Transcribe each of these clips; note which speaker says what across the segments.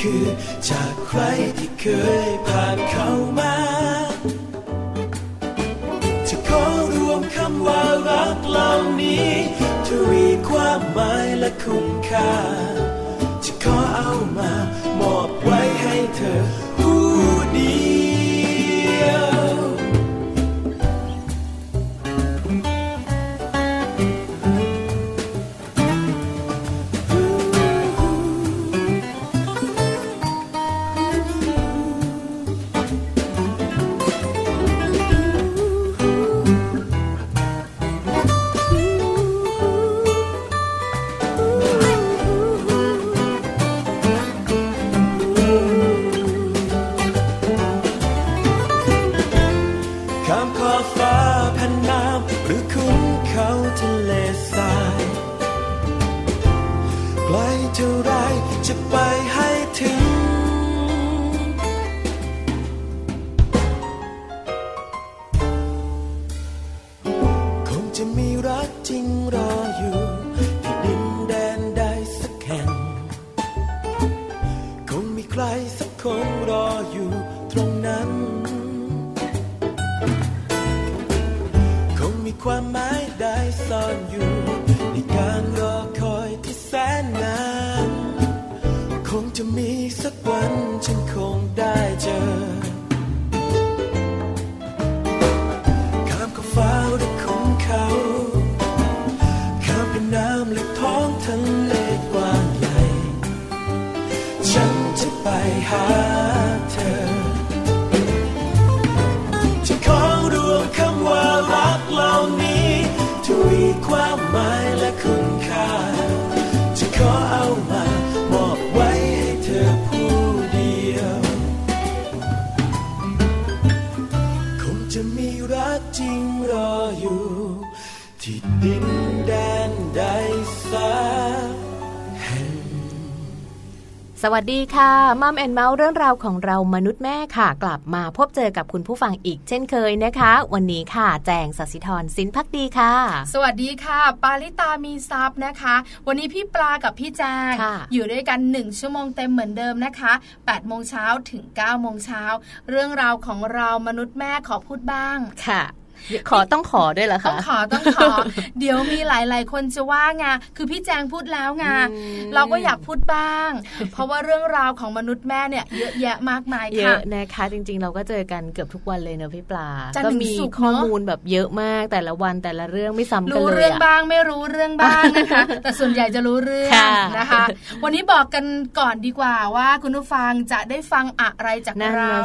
Speaker 1: คือ จากใครที่เคยผ่านเข้ามาจะขอรวมคำว่ารักเหล่านี้ทวีความหมายและคุ้มค่า จะขอเอามามอบไว้ให้เธอ
Speaker 2: สวัสดีค่ะมัมแอนเมาส์เรื่องราวของเรามนุษย์แม่ค่ะ กลับมาพบเจอกับคุณผู้ฟังอีกเช่นเคยนะคะ วันนี้ค่ะแจงสัสิธรสินพักดีค่ะ
Speaker 3: สวัสดีค่ะ ปาลิตามีซับนะคะ วันนี้พี่ปลากับพี่แจงอยู่ด้วยกันหนึ่งชั่วโมงเต็มเหมือนเดิมนะคะ8ปดโมงเช้าถึง9ก้าโมงเช้าเรื่องราวของเรามนุษย์แม่ขอพูดบ้าง
Speaker 2: ค่ะ ขอต้องขอด้วยเหรอคะ
Speaker 3: ต้องขอต้องขอ เดี๋ยวมีหลาย ๆ คนจะว่าไงคือพี่แจงพูดแล้วไงเราก็อยากพูดบ้าง เพราะว่าเรื่องราวของมนุษย์แม่เนี่ยเยอะแยะมากมาย
Speaker 2: ค่ะเยอะนะคะ จริง ๆ เราก็เจอกันเกือบทุกวันเลยเนอะพี่ปลาก็มีข้อมูลแบบเยอะมากแต่ละวันแต่ละเรื่องไม่ซ้ำกันเลยรู้
Speaker 3: เรื่องบ้างไม่รู้เรื่องบ้างนะคะ แต่ส่วนใหญ่จะรู้เรื่องนะคะ วันนี้บอกกันก่อนดีกว่าว่าคุณผู้ฟังจะได้ฟังอะไรจากเรา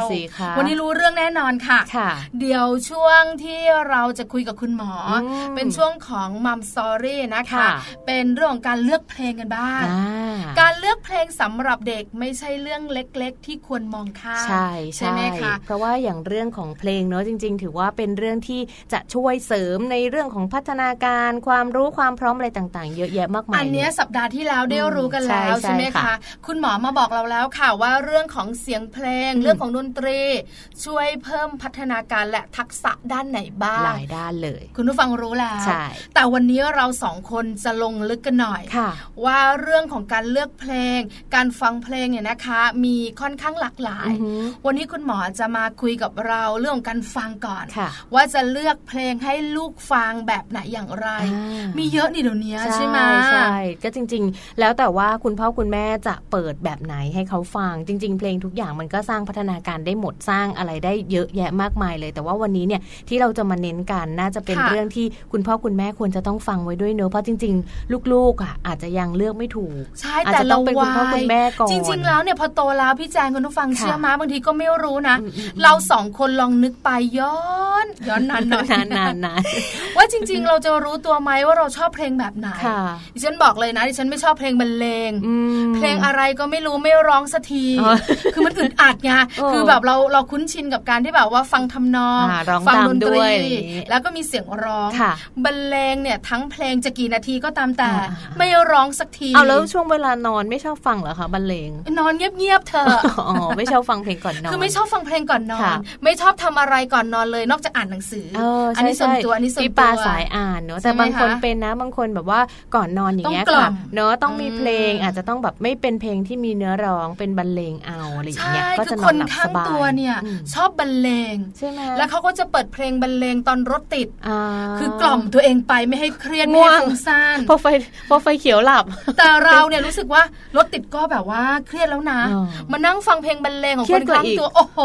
Speaker 3: วันนี้รู้เรื่องแน่นอนค่ะ เดี๋ยวช่วงที่เราจะคุยกับคุณหมอ เป็นช่วงของมัมสอรี่นะคะ เป็นเรื่องของการเลือกเพลงกันบ้างการเลือกเพลงสำหรับเด็กไม่ใช่เรื่องเล็ก ๆ ที่ควรมองข้าม
Speaker 2: ใช่ใช่ไหมคะเพราะว่าอย่างเรื่องของเพลงเนอะจริง ๆ ถือว่าเป็นเรื่องที่จะช่วยเสริมในเรื่องของพัฒนาการความรู้ความพร้อมอะไรต่าง ๆ เยอะแยะมากมาย
Speaker 3: อันนี้สัปดาห์ที่แล้วได้รู้กันแล้วใช่ไหมคะคุณหมอมาบอกเราแล้วค่ะว่าเรื่องของเสียงเพลงเรื่องของดนตรี ช่วยเพิ่มพัฒนาการและทักษะด้านไหนบ้าง
Speaker 2: หลายด้านเลย
Speaker 3: คุณผู้ฟังรู้แล้ว แต่วันนี้เราสองคนจะลงลึกกันหน่อยว่าเรื่องของการเลือกเพลง การฟังเพลงเนี่ยนะคะ มีค่อนข้างหลากหลาย วันนี้คุณหมอจะมาคุยกับเราเรื่องของการฟังก่อน ว่าจะเลือกเพลงให้ลูกฟังแบบไหนอย่างไร มีเยอะนี่เดี๋ยวนี้ใช่ไหม
Speaker 2: ใช่ก็จริง ๆ แล้วแต่ว่าคุณพ่อคุณแม่จะเปิดแบบไหนให้เขาฟัง จริง ๆ เพลงทุกอย่างมันก็สร้างพัฒนาการได้หมดสร้างอะไรได้เยอะแยะมากมายเลย แต่ว่าวันนี้เนี่ยที่เราจะมาเน้นกันน่าจะเป็นเรื่องที่คุณพ่อคุณแม่ควรจะต้องฟังไว้ด้วยเนอะเพราะจริง ๆ ลูกๆอะอาจจะยังเลือกไม่ถูก
Speaker 3: ใช่แต่
Speaker 2: เราเป็นคุณพ่อคุณแม่ก่อน
Speaker 3: จริง ๆ แล้วเนี่ยพอโตแล้วพี่แจงคุณผู้ฟังเชื่อมาบางทีก็ไม่รู้นะ เราสองคนลองนึกไปย้อนย้อนนาน
Speaker 2: นานนานนาน
Speaker 3: ว่าจริง ๆ เราจะรู้ตัวไหมว่าเราชอบเพลงแบบไหนดิฉันบอกเลยนะดิฉันไม่ชอบเพลงบรรเลงเพลงอะไรก็ไม่รู้ไม่ร้องสักทีคือมันอึดอัดไงคือแบบเราเราคุ้นชินกับการที่แบบว่าฟังทำนอง ฟังดนตรีแล้วก็มีเสียงร้องบรรเลงเนี่ยทั้งเพลงจะกี่นาทีก็ตามแต่ ไม่ร้องสักที
Speaker 2: เอาแล้วช่วงเวลานอนไม่ชอบฟังเหรอคะบรรเลง
Speaker 3: นอนเงียบๆเธอ
Speaker 2: อ๋อไม่ชอบฟังเพลงก่อนนอน
Speaker 3: คือไม่ชอบฟังเพลงก่อนนอน ไม่ชอบทำอะไรก่อนนอนเลยนอกจากอ่านหนังสืออันนี้ส่วนตัวอันนี้ส่วนตัว
Speaker 2: พี่ปาสายอ่านเนาะแต่บางคนเป็นนะบางคนแบบว่าก่อนนอนอย่างเงี้ยค่ะเนาะต้องมีเพลงอาจจะต้องแบบไม่เป็นเพลงที่มีเนื้อร้องเป็นบรรเลงเอาอะไรอย่างเงี้ยก็จะนอนหลับสบาย
Speaker 3: ตัวเนี่ยชอบบรรเลง
Speaker 2: ใช่ไหม
Speaker 3: แล้วเขาก็จะเปิดเพลงบรรเลงตอนรถติดคือกล่อมตัวเองไปไม่ให้เครียดไม่ให้ฟุ้งซ่าน
Speaker 2: พอไฟพอไฟเขียวหลับ
Speaker 3: แต่เราเนี่ยรู้สึกว่ารถติดก็แบบว่าเครียดแล้วนะ มานั่งฟังเพลงบรรเลงของคนข้างตัวโอ้โห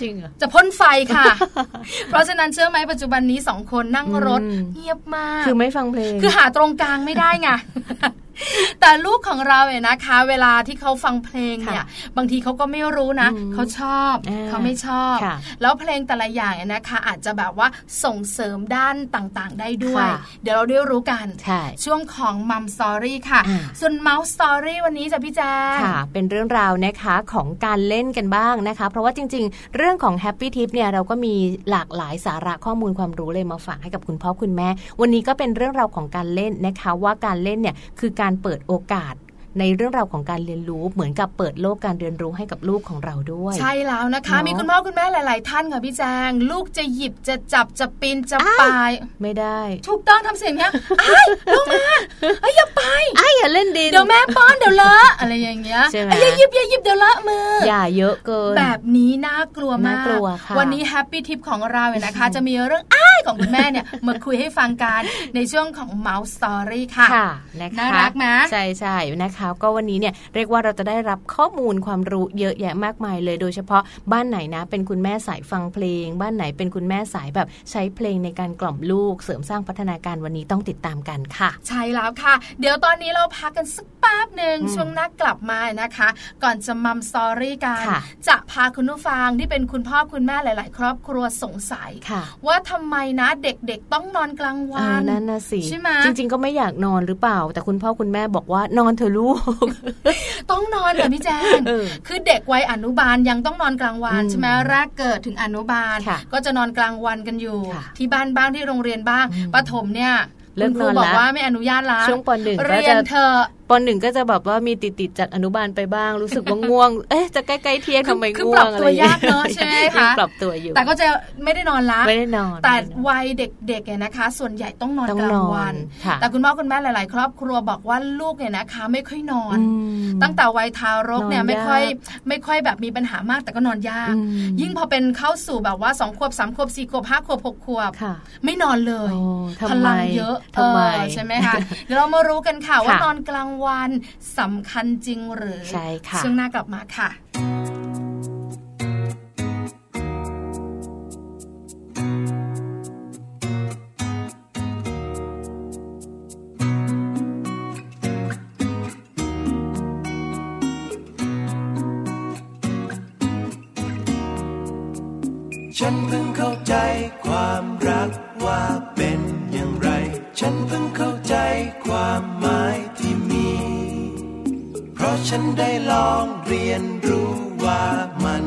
Speaker 2: จริง
Speaker 3: จะพ่นไฟค่ะ เพราะฉะนั้นเชื่อไหมปัจจุบันนี้สองคนนั่งรถเงียบมาก
Speaker 2: คือไม่ฟังเพลง
Speaker 3: คือหาตรงกลางไม่ได้ไง แต่ลูกของเราเนี่ยนะคะ เวลาที่เขาฟังเพลงเนี่ยบางทีเขาก็ไม่รู้นะเขาชอบเขาไม่ชอบ แล้วเพลงแต่ละอย่างเนี่ยนะคะ อาจจะแบบว่าส่งเสริมด้านต่างๆ ได้ด้วย เดี๋ยวเราได้รู้กัน ช่วงของ Mom Story ค่ะ ส่วนเมาท์ story วันนี้จะพี่แจ๊
Speaker 2: ค่ะ เป็นเรื่องราวนะคะของการเล่นกันบ้างนะคะ เพราะว่าจริง ๆ เรื่องของ happy tip เนี่ยเราก็มีหลากหลายสาระข้อมูลความรู้เลยมาฝากให้กับคุณพ่อคุณแม่ วันนี้ก็เป็นเรื่องราวของการเล่นนะคะ ว่าการเล่นเนี่ยคือการการเปิดโอกาส ในเรื่องราวของการเรียนรู้เหมือนกับเปิดโลกการเรียนรู้ให้กับลูกของเราด้วย
Speaker 3: ใช่แล้วนะคะ มีคุณพ่อคุณแม่หลาย ๆ ท่านค่ะพี่แจง ลูกจะหยิบจะจับจะปีนจะปาย
Speaker 2: ไม่ได้
Speaker 3: ถูกต้องทำเสียงเนี้ยไอ้ลงมาไอ้อย่าไป
Speaker 2: ไอ้อย่าเล่นดิน
Speaker 3: เดี๋ยวแม่ป้อนเดี๋ยวเลอะอะไรอย่างเงี้ยไอ้อย่าหยิบอย่าหยิบเดี๋ยวเลอะมือ
Speaker 2: อย่าเยอะเกิน
Speaker 3: แบบนี้น่ากลัวมาก
Speaker 2: กลัวค่ะ
Speaker 3: วันนี้แฮปปี้ทิปของเราเนี่ยนะคะ จะมีเรื่องอ้ายของคุณแม่เนี่ยมาคุยให้ฟังกันในช่วงของ Mouse Story ค่ะ
Speaker 2: ค่ะนะคะน่า
Speaker 3: รักไหม
Speaker 2: ใช่ใช่นะคะก็วันนี้เนี่ยเรียกว่าเราจะได้รับข้อมูลความรู้เยอะแยะมากมายเลย โดยเฉพาะบ้านไหนนะ เป็นคุณแม่สายฟังเพลง บ้านไหนเป็นคุณแม่สายแบบใช้เพลงในการกล่อมลูก เสริมสร้างพัฒนาการวันนี้ต้องติดตามกันค่ะ
Speaker 3: ใช่แล้วค่ะ เดี๋ยวตอนนี้เราพักกันสักแป๊บหนึ่งช่วงนักกลับมานะคะ ก่อนจะมัมสตอรี่กันจะพาคุณผู้ฟังที่เป็นคุณพ่อคุณแม่หลาย ๆ ครอบครัวสงสัยว่าทำไมนะเด็กๆต้องนอนกลางวัน
Speaker 2: นั่นน่ะสิ
Speaker 3: ใช่ไหม
Speaker 2: จริง ๆ ก็ไม่อยากนอนหรือเปล่า แต่คุณพ่อคุณแม่บอกว่านอนเถอะลูก
Speaker 3: ต้องนอนค่ะพี่แจงคือเด็กวัยอนุบาลยังต้องนอนกลางวันใช่ไหมแรกเกิดถึงอนุบาล ก็จะนอนกลางวันกันอยู่ ที่บ้านบ้างที่โรงเรียนบ้างปฐมเนี่ย
Speaker 2: เลิกนอน
Speaker 3: บอกว่าไม่อนุญาตละ
Speaker 2: ช่วงปหนึ่ง
Speaker 3: เรียนเธอ
Speaker 2: ปหนึ่งก็จะแบบว่ามีติดติดจัดอนุบาลไปบ้าง รู้สึกว่าง่วง เอ๊ะจะใกล้ๆเที่ยงทำไมง่วงอะไร
Speaker 3: อย่างเงี้ยปรับตัวยากเนาะใช่ไหมคะ
Speaker 2: ปรับตัวอยู่
Speaker 3: แต่ก็จะไม่ได้นอนละ
Speaker 2: ไม่ได้นอน
Speaker 3: แต่วัยเด็กๆเนี่ยนะคะ ส่วนใหญ่ต้องนอนกลางวัน แต่คุณพ่อคุณแม่หลายๆ ครอบครัวบอกว่าลูกเนี่ยนะคะ ไม่ค่อยนอน ตั้งแต่วัยทารกเนี่ยไม่ค่อยไม่ค่อยแบบมีปัญหามากแต่ก็นอนยาก ยิ่งพอเป็นเข้าสู่แบบว่าสองขวบสามขวบสี่ขวบห้าขวบหกขวบไม่นอนเลยพลังเยอะ
Speaker 2: ทำไม
Speaker 3: ใช่ไหมคะเดี๋ยวเรามารู้กันค่ะว่านอนกลางวันสำคัญจริงหรือ
Speaker 2: ใช่ค่ะ
Speaker 3: ช่วงหน้ากลับมาค่ะ
Speaker 4: ได้ลองเรียนรู้ว่ามัน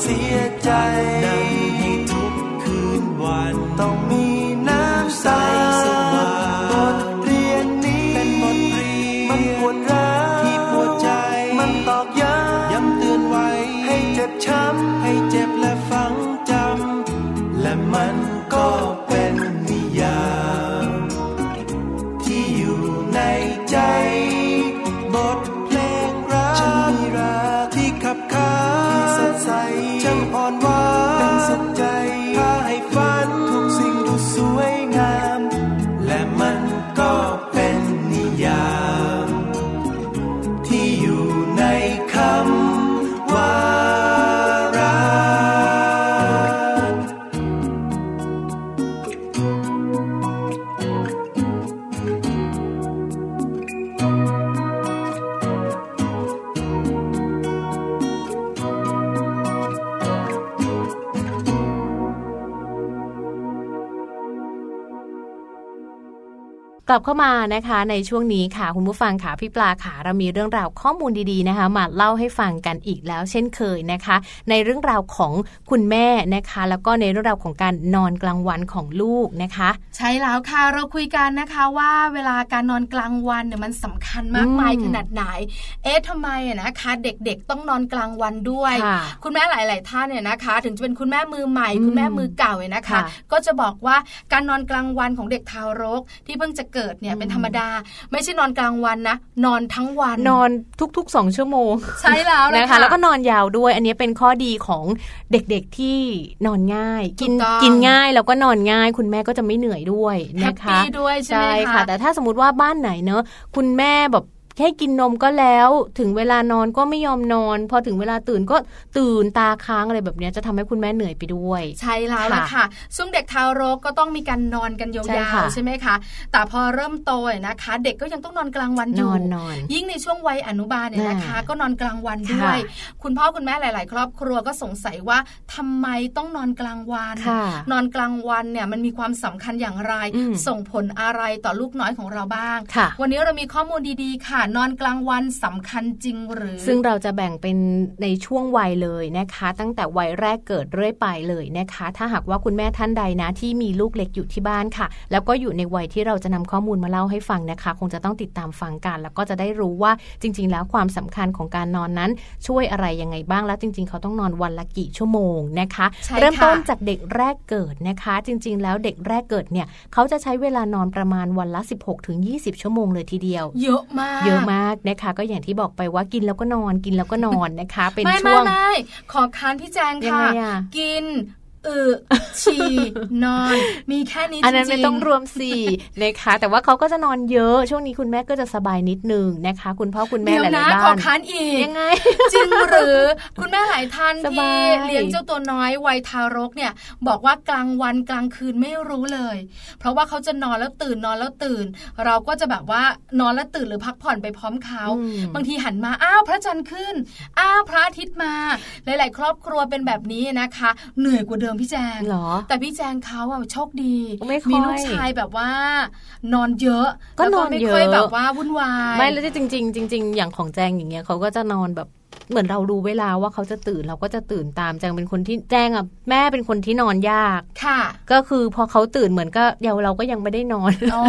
Speaker 4: เสียใจนั่งให้ทุกคืนวันต้องมี
Speaker 2: ลับเข้ามานะคะในช่วงนี้ค่ะคุณผู้ฟังค่ะพี่ปลาค่ะเรามีเรื่องราวข้อมูลดีๆนะคะ มาเล่าให้ฟังกันอีกแล้ว เช่นเคยนะคะ ในเรื่องราวของคุณแม่นะคะ แล้วก็ในเรื่องราวของการนอนกลางวันของลูกนะคะ
Speaker 3: ใช่แล้วค่ะเราคุยกันนะคะว่าเวลาการนอนกลางวันเนี่ยมันสำคัญมากมาย
Speaker 2: อืม
Speaker 3: ขนาดไหน เอ๊ะทำไมอะนะคะเด็กๆต้องนอนกลางวันด้วย
Speaker 2: ค่ะ
Speaker 3: คุณแม่หลาย ๆ ท่านเนี่ยนะคะ ถึงจะเป็นคุณแม่มือใหม่
Speaker 2: อืม
Speaker 3: คุณแม่มือเก่าเนี่ยนะคะ
Speaker 2: ค่ะ
Speaker 3: ก็จะบอกว่าการนอนกลางวันของเด็กทารกที่เพิ่งจะเกิดเนี่ย
Speaker 2: อืม
Speaker 3: เป็นธรรมดา ไม่ใช่นอนกลางวันนะ นอนทั้งวัน
Speaker 2: นอนทุกๆสองชั่วโมง
Speaker 3: ใช่แล้วนะ
Speaker 2: นะคะ แล้วก็นอนยาวด้วย อันนี้เป็นข้อดีของเด็กๆที่นอนง่าย กิน
Speaker 3: ถูกต้อง
Speaker 2: กินง่ายแล้วก็นอนง่าย คุณแม่ก็จะไม่เหนื่อยด้วย
Speaker 3: แฮ
Speaker 2: นะ
Speaker 3: ป
Speaker 2: คะ
Speaker 3: ปี้ด้วยใช่ไหม
Speaker 2: ค่ะแต่ถ้าสมมติว่าบ้านไหนเนอะคุณแม่แบบ แค่กินนมก็แล้ว ถึงเวลานอนก็ไม่ยอมนอน พอถึงเวลาตื่นก็ตื่นตาค้างอะไรแบบเนี้ยจะทำให้คุณแม่เหนื่อยไปด้วย
Speaker 3: ใช่แล้วล่ะ
Speaker 2: ค่ะ
Speaker 3: ค่ะช่วงเด็กทารกก็ต้องมีการนอนกันย
Speaker 2: ใช่า
Speaker 3: ว
Speaker 2: ค่ะ
Speaker 3: ๆใช่ไหมคะ แต่พอเริ่มโตเนี่ยนะคะ เด็กก็ยังต้องนอนกลางวันอนยู่
Speaker 2: อนนอน
Speaker 3: ยิ่งในช่วงวัยอนุบาลเนี่ยนะคะ
Speaker 2: อ่า
Speaker 3: ก็นอนกลางวันด้วย
Speaker 2: ค่ะ
Speaker 3: คุณพ่อคุณแม่หลาย ๆ ครอบครัวก็สงสัยว่าทำไมต้องนอนกลางวัน
Speaker 2: ค่ะ
Speaker 3: นอนกลางวันเนี่ยมันมีความสำคัญอย่างไร
Speaker 2: อืม
Speaker 3: ส่งผลอะไรต่อลูกน้อยของเราบ้าง
Speaker 2: ค่ะ
Speaker 3: วันนี้เรามีข้อมูลดี ๆ ค่ะนอนกลางวันสำคัญจริงหรือ
Speaker 2: ซึ่งเราจะแบ่งเป็นในช่วงวัยเลยนะคะ ตั้งแต่วัยแรกเกิดเรื่อยไปเลยนะคะ ถ้าหากว่าคุณแม่ท่านใดนะที่มีลูกเล็กอยู่ที่บ้านค่ะ แล้วก็อยู่ในวัยที่เราจะนำข้อมูลมาเล่าให้ฟังนะคะ คงจะต้องติดตามฟังกัน แล้วก็จะได้รู้ว่าจริง ๆ แล้วความสำคัญของการนอนนั้น ช่วยอะไรยังไงบ้างแล้วจริง ๆ เขาต้องนอนวันละกี่ชั่วโมงนะคะ เริ่มต้นจากเด็กแรกเกิดนะคะ จริง ๆ แล้วเด็กแรกเกิดเนี่ยเขาจะใช้เวลานอนประมาณวันละ 16-20 ชั่วโมงเลยทีเดียว
Speaker 3: เยอะมาก
Speaker 2: เยอะมากนะคะ ก็อย่างที่บอกไปว่ากินแล้วก็นอนกินแล้วก็นอนนะคะ เป็น
Speaker 3: ไม่
Speaker 2: ช่วง
Speaker 3: ไม่ไม่ขอค้านพี่แจง
Speaker 2: ยัง
Speaker 3: ค่ะ
Speaker 2: ไงอะ
Speaker 3: กิน อึฉี่นอน มีแค่นี้
Speaker 2: อันนั้น
Speaker 3: จ
Speaker 2: ไม่
Speaker 3: ริงๆ
Speaker 2: ต้องรวมสี่นะคะแต่ว่าเขาก็จะนอนเยอะช่วงนี้คุณแม่ก็จะสบายนิดนึงนะคะ คุณพ่อคุณแม่
Speaker 3: เดี๋ย
Speaker 2: ห
Speaker 3: ว
Speaker 2: ลา
Speaker 3: นะ
Speaker 2: ยๆบ้า
Speaker 3: ขอนค้านอีก
Speaker 2: ยังไง
Speaker 3: จริงหรือคุณแม่หลายท่าน
Speaker 2: สบา
Speaker 3: ที่
Speaker 2: ย
Speaker 3: เลี้ยงเจ้าตัวน้อยวัยทารกเนี่ย บอกว่ากลางวันกลางคืนไม่รู้เลย เพราะว่าเขาจะนอนแล้วตื่นนอนแล้วตื่น เราก็จะแบบว่านอนแล้วตื่นหรือพักผ่อนไปพร้อมเขา
Speaker 2: อืม
Speaker 3: บางทีหันมาอ้าวพระจันทร์ขึ้นอ้าวพระอาทิตย์มา หลาย ๆ ครอบครัวเป็นแบบนี้นะคะ เหนื่อยกว่าเดิมพี่แจง
Speaker 2: เหรอ
Speaker 3: แต่พี่แจงเขาอะโชคดี
Speaker 2: ไม่ค่อย
Speaker 3: มีลูกชายแบบว่า นอนเยอะ
Speaker 2: ก็
Speaker 3: แล้ว
Speaker 2: นอน
Speaker 3: ไม่
Speaker 2: เยอะ
Speaker 3: ค่อยแบบว่าวุ่นวาย
Speaker 2: ไม่แล้วจริงๆจริง ๆ อย่างของแจงอย่างเงี้ยเขาก็จะนอนแบบ เหมือนเรารู้เวลาว่าเขาจะตื่นเราก็จะตื่นตามแจงเป็นคนที่แจงอะแม่เป็นคนที่นอนยาก
Speaker 3: ค่ะ
Speaker 2: ก็คือพอเขาตื่นเหมือนก็เดี๋ยวเราก็ยังไม่ได้นอน
Speaker 3: อ๋อ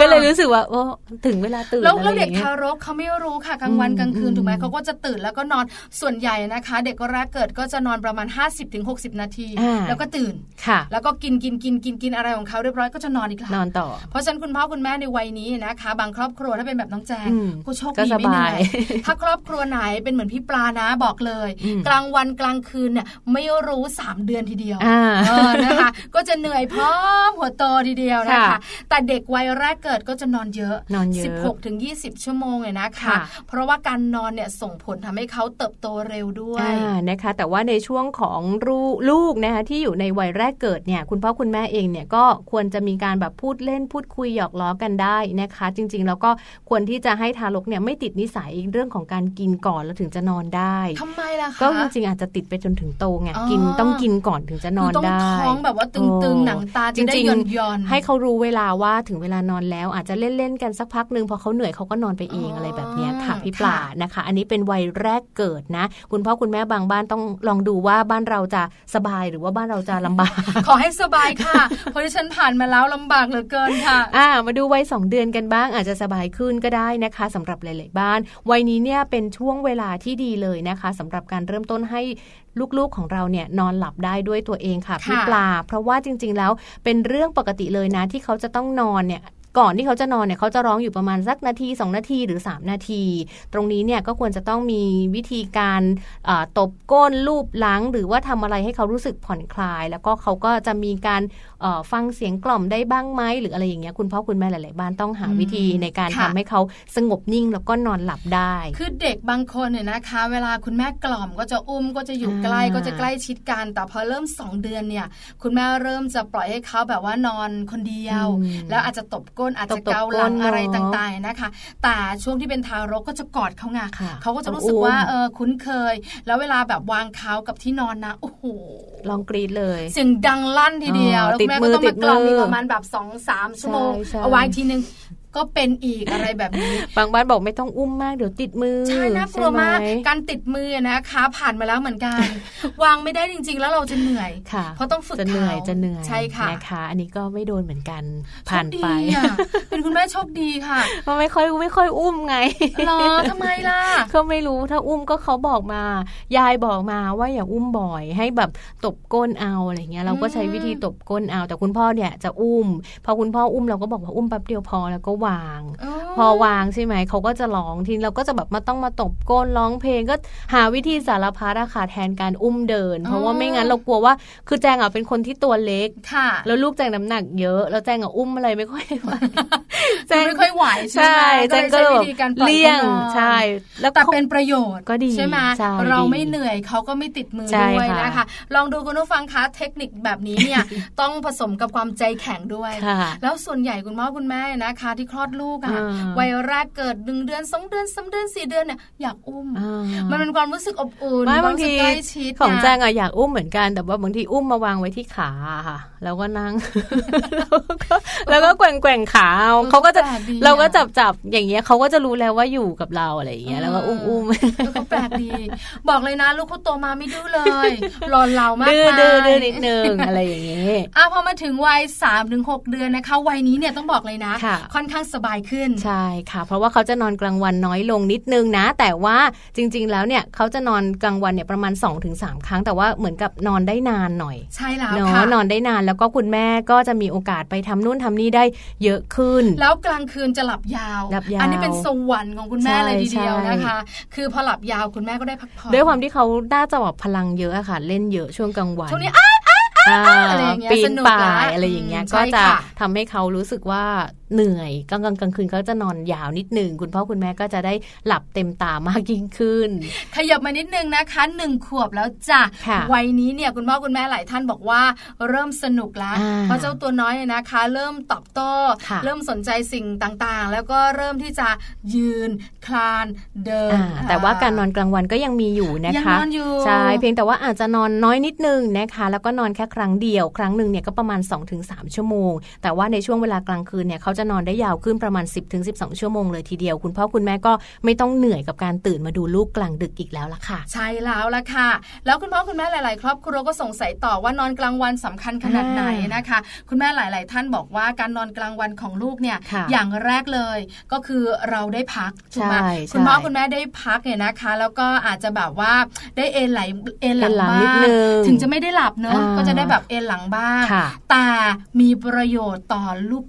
Speaker 2: ก็เลยรู้สึกว่าโอ้ถึงเวลาตื่น
Speaker 3: แล้ว
Speaker 2: อะไร
Speaker 3: แล้ว
Speaker 2: อ
Speaker 3: เด็ก
Speaker 2: ย่างเงี้ย
Speaker 3: ทารกเขาไม่รู้ค่ะกลางวัน
Speaker 2: อืม
Speaker 3: กลางคืน
Speaker 2: อืม
Speaker 3: ถูกไหมเขาก็จะตื่นแล้วก็นอนส่วนใหญ่นะคะ เด็กก็แรกเกิดก็จะนอนประมาณ 50-60 นาที
Speaker 2: อ่า
Speaker 3: แล้วก็ตื่น
Speaker 2: ค่ะ
Speaker 3: แล้วก็กินกินกินกินกินอะไรของเขาเรียบร้อยก็จะนอนอีกแล้ว
Speaker 2: นอนต่อ
Speaker 3: เพราะฉะนั้นคุณพ่อคุณแม่ในวัยนี้นะคะ บางครอบครัวถ้าเป็นแบบน้องแจง
Speaker 2: อืม
Speaker 3: ก็โชค
Speaker 2: ก็
Speaker 3: ดี
Speaker 2: ส
Speaker 3: ไม่เหนื่
Speaker 2: บา
Speaker 3: อยยถ้าครอบครัวไหนเป็นเหมือนพี่ปลานะบอกเลย
Speaker 2: อืม
Speaker 3: กลางวันกลางคืนเนี่ยไม่รู้สามเดือนทีเดียว
Speaker 2: อ่า
Speaker 3: เออนะคะ ก็จะเหนื่อยพร้อมหัวโตทีเดียวนะคะ
Speaker 2: ค่ะ
Speaker 3: แต่เด็กวัยแรกเกิดก็จะนอนเยอะ
Speaker 2: นอนเยอะ
Speaker 3: 16ถึง20 ชั่วโมงเลยนะคะ
Speaker 2: ค่ะ
Speaker 3: เพราะว่าการนอนเนี่ยส่งผลทำให้เขาเติบโตเร็วด้วย
Speaker 2: อ่านะคะ แต่ว่าในช่วงของลูกลูกนะคะที่อยู่ในวัยแรกเกิดเนี่ยคุณพ่อคุณแม่เองเนี่ยก็ควรจะมีการแบบพูดเล่นพูดคุยหยอกล้อกันได้นะคะ จริงๆ แล้วก็ควรที่จะให้ทารกเนี่ยไม่ติดนิสัยเรื่องของการกินก่อนแล้วถึงจะนอนได้
Speaker 3: ทำไมล่ะคะ
Speaker 2: ก็จริงๆอาจจะติดไปจนถึงโตไง
Speaker 3: อ๋อ
Speaker 2: กินต้องกินก่อนถึงจะนอน
Speaker 3: คือต้อง
Speaker 2: ได้
Speaker 3: ท้องแบบว่าตึงๆหนังตาจะได้
Speaker 2: จริง
Speaker 3: หย่อน
Speaker 2: ๆ
Speaker 3: หย่อน
Speaker 2: ให้เขารู้เวลาว่าถึงเวลานอนแล้ว อาจจะเล่นๆกันสักพักหนึ่งพอเขาเหนื่อยเขาก็นอนไปเองอะไรแบบเนี้ยค่ะพี่ปลานะคะ อันนี้เป็นวัยแรกเกิดนะ คุณพ่อคุณแม่บางบ้านต้องลองดูว่าบ้านเราจะสบายหรือว่าบ้านเราจะลำบาก
Speaker 3: ขอให้สบายค่ะเพราะที่ฉันผ่านมาแล้วลำบากเหลือเกินค่ะ
Speaker 2: อ่ามาดูวัยสองเดือนกันบ้างอาจจะสบายขึ้นก็ได้นะคะสำหรับหลาย ๆ บ้าน วัยนี้เนี่ยเป็นช่วงเวลาที่ดีเลยนะคะสำหรับการเริ่มต้นให้ลูกๆของเราเนี่ยนอนหลับได้ด้วยตัวเองค่ะพี่
Speaker 3: ค่ะ
Speaker 2: ปลา เพราะว่าจริง ๆ แล้วเป็นเรื่องปกติเลยนะที่เขาจะต้องนอนเนี่ย ก่อนที่เขาจะนอนเนี่ยเขาจะร้องอยู่ประมาณสักนาที 2 นาทีหรือ 3 นาที ตรงนี้เนี่ยก็ควรจะต้องมีวิธีการเอ่อตบก้นลูบหลัง หรือว่าทำอะไรให้เขารู้สึกผ่อนคลาย แล้วก็เขาก็จะมีการเอ่อฟังเสียงกล่อมได้บ้างไหมหรืออะไรอย่างเงี้ยคุณพ่อคุณแม่หลายๆบ้านต้องหาวิธีในการ
Speaker 3: ค่ะ
Speaker 2: ทำให้เขาสงบนิ่งแล้วก็นอนหลับได้
Speaker 3: คือเด็กบางคนเนี่ยนะคะ เวลาคุณแม่กล่อมก็จะอุ้มก็จะอยู่
Speaker 2: อ่า
Speaker 3: ใกล้ก็จะใกล้ชิดกันแต่พอเริ่มสองเดือนเนี่ย คุณแม่เริ่มจะปล่อยให้เขาแบบว่านอนคนเดียว
Speaker 2: อืม
Speaker 3: แล้วอาจจะตบก้นอาจจะ
Speaker 2: ตบๆ
Speaker 3: เกาหลัง
Speaker 2: ก้นเนอะ
Speaker 3: อะไรต่างๆนะคะแต่ช่วงที่เป็นทารกก็จะกอดเขาไง
Speaker 2: ค่ะ
Speaker 3: เขาก็จะรู้สึก
Speaker 2: ต้องอุ้ม
Speaker 3: ว่าเออคุ้นเคย แล้วเวลาแบบวางเขากับที่นอนนะโอ้โห
Speaker 2: ลองกรีดเลย
Speaker 3: เสียงดังลั่นทีเดียว
Speaker 2: อ๋อ
Speaker 3: แล้วคุณแม่ก็ต้อง
Speaker 2: ติ
Speaker 3: มา
Speaker 2: ดมือ
Speaker 3: กล่อม
Speaker 2: ติดมือ
Speaker 3: อีกประมาณแบบสองสามชั่วโมง
Speaker 2: ใช่ใช่
Speaker 3: เอาไว้ทีนึง ก็เป็นอีกอะไรแบบนี้
Speaker 2: บางบ้านบอกไม่ต้องอุ้มมากเดี๋ยวติดมือ
Speaker 3: ใช่น่ากลัวมาก
Speaker 2: ใช่ไห
Speaker 3: การติดมือนะคะผ่านมาแล้วเหมือนกัน วางไม่ได้จริง ๆ แล้วเราจะเหนื่อย
Speaker 2: ค่ะ
Speaker 3: เพราะต้องฝึก
Speaker 2: จะเหนื่อย
Speaker 3: เขา
Speaker 2: จะเหนื่อย
Speaker 3: ใช่ค่ะ
Speaker 2: นะคะอันนี้ก็ไม่โดนเหมือนกันผ่าน
Speaker 3: โชคดี
Speaker 2: ไป
Speaker 3: อะเป็นคุณแม่โชคดีค่ะ
Speaker 2: เพราะไม่ค่อยไม่ค่อยอุ้มไง
Speaker 3: เหรอทำไมล่ะ
Speaker 2: ก็ไม่รู้ถ้าอุ้มก็เขาบอกมา ยายบอกมาว่าอย่าอุ้มบ่อย ให้แบบตบก้นเอาอะไรเงี้ยเราก็ใช้วิธีตบก้นเอา แต่คุณพ่อเนี่ยจะอุ้ม พอคุณพ่ออุ้มเราก็บอกว่าอุ้มแป๊บเดียวพอแล้วก็วาง พอวางใช่ไหมเขาก็จะร้องทีเราก็จะแบบมาต้องมาตบก้นร้องเพลงก็หาวิธีสารพัดอะค่ะแทนการอุ้มเดิน เพราะว่าไม่งั้นเรากลัวว่าคือแจงอะเป็นคนที่ตัวเล็ก
Speaker 3: ค่ะ
Speaker 2: แล้วลูกแจงน้ำหนักเยอะ แล้วแจงอะอุ้มอะไรไม่ค่อยไหวแจง
Speaker 3: ไม่ค่อยไหวใช่
Speaker 2: ใช่
Speaker 3: ไหม
Speaker 2: แจงก็
Speaker 3: เลย
Speaker 2: แบ
Speaker 3: ใช้
Speaker 2: บ
Speaker 3: วิธีการปล่อย
Speaker 2: เลี่ยง
Speaker 3: ขานอน
Speaker 2: ใช่ แล้ว
Speaker 3: แต่
Speaker 2: ขา
Speaker 3: เป็นประโยชน์
Speaker 2: ก็ดี
Speaker 3: ใช่ไหม
Speaker 2: ใช่
Speaker 3: เรา
Speaker 2: ดี
Speaker 3: ไม่เหนื่อยเขาก็ไม่ติดมือ
Speaker 2: ใช่
Speaker 3: ด้วย
Speaker 2: ค่ะ
Speaker 3: นะคะลองดูคุณผู้ฟังคะเทคนิคแบบนี้เนี่ยต้องผสมกับความใจแข็งด้วย
Speaker 2: ค่ะ
Speaker 3: แล้วส่วนใหญ่คุณพ่อคุณแม่นะคะที่คลอดลูกอะ
Speaker 2: อ่า
Speaker 3: วัยแรกเกิดหนึ่งเดือนสองเดือนสามเดือนสี่เดือนเนี่ยอยากอุ้ม มันเป็นความรู้สึกอบอุ่น
Speaker 2: บางทีของแจงอะอยากอุ้มเหมือนกันแต่ว่าบางทีอุ้มมาวางไว้ที่ขาค่ะ แล้วก็นั่ง แล้วก็แกว่งแกว่งขาเขาก็จะเราก็จับจับอย่างเงี้ยเขาก็จะรู้แล้วว่าอยู่กับเราอะไรอย่างเงี้ยแล้วก็อุ้มอุ้ม
Speaker 3: ก็แปลกดี บอกเลยนะ ลูกเขาโตมาไม่ดื้อเลยรอนเรามากดื้
Speaker 2: อดื้อนิดนึงอะไรอย่างเงี้ย
Speaker 3: อะพอมาถึงวัยสามถึงหกเดือนนะคะวัยนี้เนี่ยต้องบอกเลยนะ ค่อนข้างสบายขึ้น
Speaker 2: ใช่ค่ะ เพราะว่าเขาจะนอนกลางวันน้อยลงนิดนึงนะ แต่ว่าจริง ๆ แล้วเนี่ยเขาจะนอนกลางวันเนี่ยประมาณ2อถึงสครั้งแต่ว่าเหมือนกับนอนได้นานหน่อย
Speaker 3: ใช่แล้ว
Speaker 2: ค่ะนอนได้นานแล้วก็คุณแม่ก็จะมีโอกาสไปทำนู่นทำนี่ได้เยอะขึ้น
Speaker 3: แล้วกลางคืนจะหลับยาว
Speaker 2: หลับยาว
Speaker 3: อันนี้เป็นสวรรค์ของคุณแม่เลยทีเดียวนะคะ คือพอหลับยาวคุณแม่ก็ได้พักผ่อน
Speaker 2: ด้วยความที่เขาน่าจะแบบพลังเยอะค่ะ เล่นเยอะช่วงกลางวัน
Speaker 3: ช่วงนี้อ้า
Speaker 2: อะไรอย่างเงี้ยปีนป่ายอะไรอย่างเงี้ยก็จะทำให้เขารู้สึกว่า เหนื่อยกลางกลางคืนเขาจะนอนยาวนิดหนึ่งคุณพ่อคุณแม่ก็จะได้หลับเต็มตามากยิ่งขึ้น
Speaker 3: ขยับมานิดนึงนะคะหนึ่งขวบแล้วจ้ะวัยนี้เนี่ยคุณพ่อคุณแม่หลายท่านบอกว่าเริ่มสนุกแล้วเพราะเจ้าตัวน้อยนะคะ เริ่มตอบโต้เริ่มสนใจสิ่งต่างๆ แล้วก็เริ่มที่จะยืนคลานเดิน
Speaker 2: แต่ว่าการนอนกลางวันก็ยังมีอยู่นะคะใช่เพียงแต่ว่าอาจจะนอนน้อยนิดนึงนะคะ แล้วก็นอนแค่ครั้งเดียว ครั้งหนึ่งเนี่ยก็ประมาณ 2-3 ชั่วโมง แต่ว่าในช่วงเวลากลางคืนเนี่ยเขาจะนอนได้ยาวขึ้นประมาณ 10-12 ชั่วโมงเลยทีเดียว คุณพ่อคุณแม่ก็ไม่ต้องเหนื่อยกับการตื่นมาดูลูกกลางดึกอีกแล้วล่ะค่ะ
Speaker 3: ใช่แล้วล่ะค่ะ แล้วคุณพ่อคุณแม่หลาย ๆ ครอบครัวก็สงสัยต่อว่านอนกลางวันสำคัญขนาดไหนนะคะ คุณแม่หลาย ๆ ท่านบอกว่าการนอนกลางวันของลูกเนี่ยอย่างแรกเลยก็คือเราได้พักถูกไหมคุณพ่อคุณแม่ได้พักเนี่ยนะคะ แล้วก็อาจจะแบบว่าได้เอนไหลเอนหลังบ้างถึงจะไม่ได้หลับเนอะก็จะได้แบบเอนหลังบ้างแต่มีประโยชน์ต่อ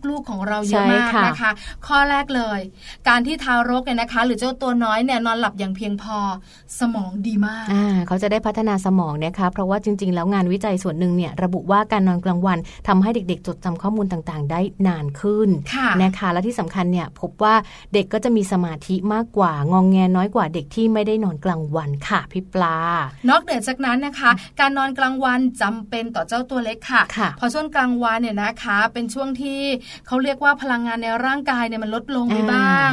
Speaker 3: ลูก ๆ ของเราเยอะมากนะคะ ข้อแรกเลย การที่ทารกเนี่ยนะคะ หรือเจ้าตัวน้อยเนี่ยนอนหลับอย่างเพียงพอสมองดีมาก
Speaker 2: อ่าเขาจะได้พัฒนาสมองนะคะเพราะว่าจริง ๆ แล้วงานวิจัยส่วนหนึ่งเนี่ยระบุว่าการนอนกลางวันทำให้เด็กๆ จดจำข้อมูลต่างๆ ได้นานขึ้นนะคะและที่สำคัญเนี่ยพบว่าเด็กก็จะมีสมาธิมากกว่างองแงน้อยกว่าเด็กที่ไม่ได้นอนกลางวันค่ะพี่ปลา
Speaker 3: นอกเหนือจากนั้นนะคะ การนอนกลางวันจำเป็นต่อเจ้าตัวเล็กค่ะพอช่วงกลางวันเนี่ยนะคะ เป็นช่วงที่เขาเรียกว่าพลังงานในร่างกายเนี่ยมันลดลงไปบ้าง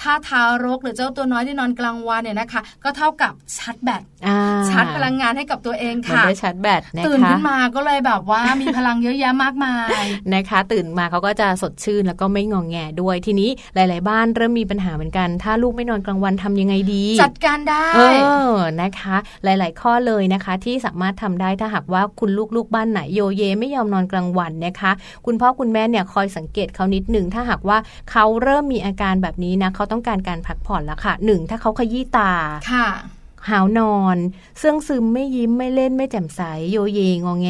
Speaker 3: ถ้าทารกหรือเจ้าตัวน้อยที่นอนกลางวันเนี่ยนะคะ ก็เท่ากับชาร์จแบต ชาร์จพลังงานให้กับตัวเองค่ะ
Speaker 2: ได้ชาร์จแบตนะคะ
Speaker 3: ตื่นขึ้นมาก็เลยแบบว่ามีพลังเยอะแยะมากมาย
Speaker 2: นะคะ ตื่นมาเขาก็จะสดชื่นแล้วก็ไม่งองแงด้วยทีนี้หลาย ๆ บ้านเริ่มมีปัญหาเหมือนกัน ถ้าลูกไม่นอนกลางวันทำยังไงดี
Speaker 3: จัดการได้เอ
Speaker 2: อนะคะ หลาย ๆ ข้อเลยนะคะ ที่สามารถทำได้ถ้าหากว่าคุณลูก ๆ บ้านไหนโยเยไม่ยอมนอนกลางวันนะคะ คุณพ่อคุณแม่เนี่ยคอยสังเกตเขานิดหนึ่งถ้าหากว่าเขาเริ่มมีอาการแบบนี้นะเขาต้องการการพักผ่อนแล้วค่ะหนึ่งถ้าเขาขยี้ตา
Speaker 3: ค่ะ
Speaker 2: หาวนอนเสื่องซึมไม่ยิ้มไม่เล่นไม่แจ่มใสโยเยงอแง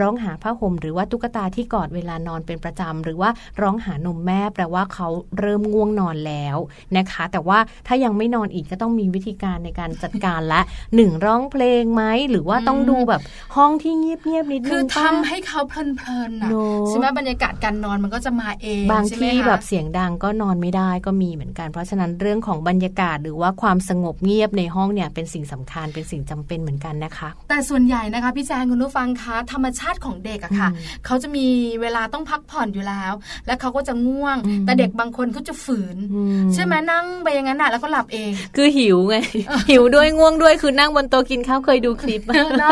Speaker 2: ร้องหาผ้าห่มหรือว่าตุ๊กตาที่กอดเวลานอนเป็นประจำหรือว่าร้องหานมแม่แปลว่าเขาเริ่มง่วงนอนแล้วนะคะ แต่ว่าถ้ายังไม่นอนอีกก็ต้องมีวิธีการในการจัดการละหนึ่งร้องเพลงไหมหรือว่าต้องดูแบบห้องที่เงียบเงียบนิดนึง
Speaker 3: คือทำให้เขาเพลินๆนะใช่ไหมบรรยากาศการนอนมันก็จะมาเอง
Speaker 2: บางที่แบบเสียงดังก็นอนไม่ได้ก็มีเหมือนกัน เพราะฉะนั้นเรื่องของบรรยากาศหรือว่าความสงบเงียบในห้องเนี่ยเป็นสิ่งสำคัญเป็นสิ่งจำเป็นเหมือนกันนะคะ
Speaker 3: แต่ส่วนใหญ่นะคะพี่แจงคุณผู้ฟังคะธรรมชาติของเด็กอะค่ะเขาจะมีเวลาต้องพักผ่อนอยู่แล้ว และเขาก็จะง่วง แต่เด็กบางคนเขาจะฝืนใช่ไหมนั่งไปอย่างนั้นอะแล้วก็หลับเอง
Speaker 2: คือหิวไงหิวด้วยง่วงด้วยคือนั่งบนโต๊ะกินข้าวเคยดูคลิป
Speaker 3: นะ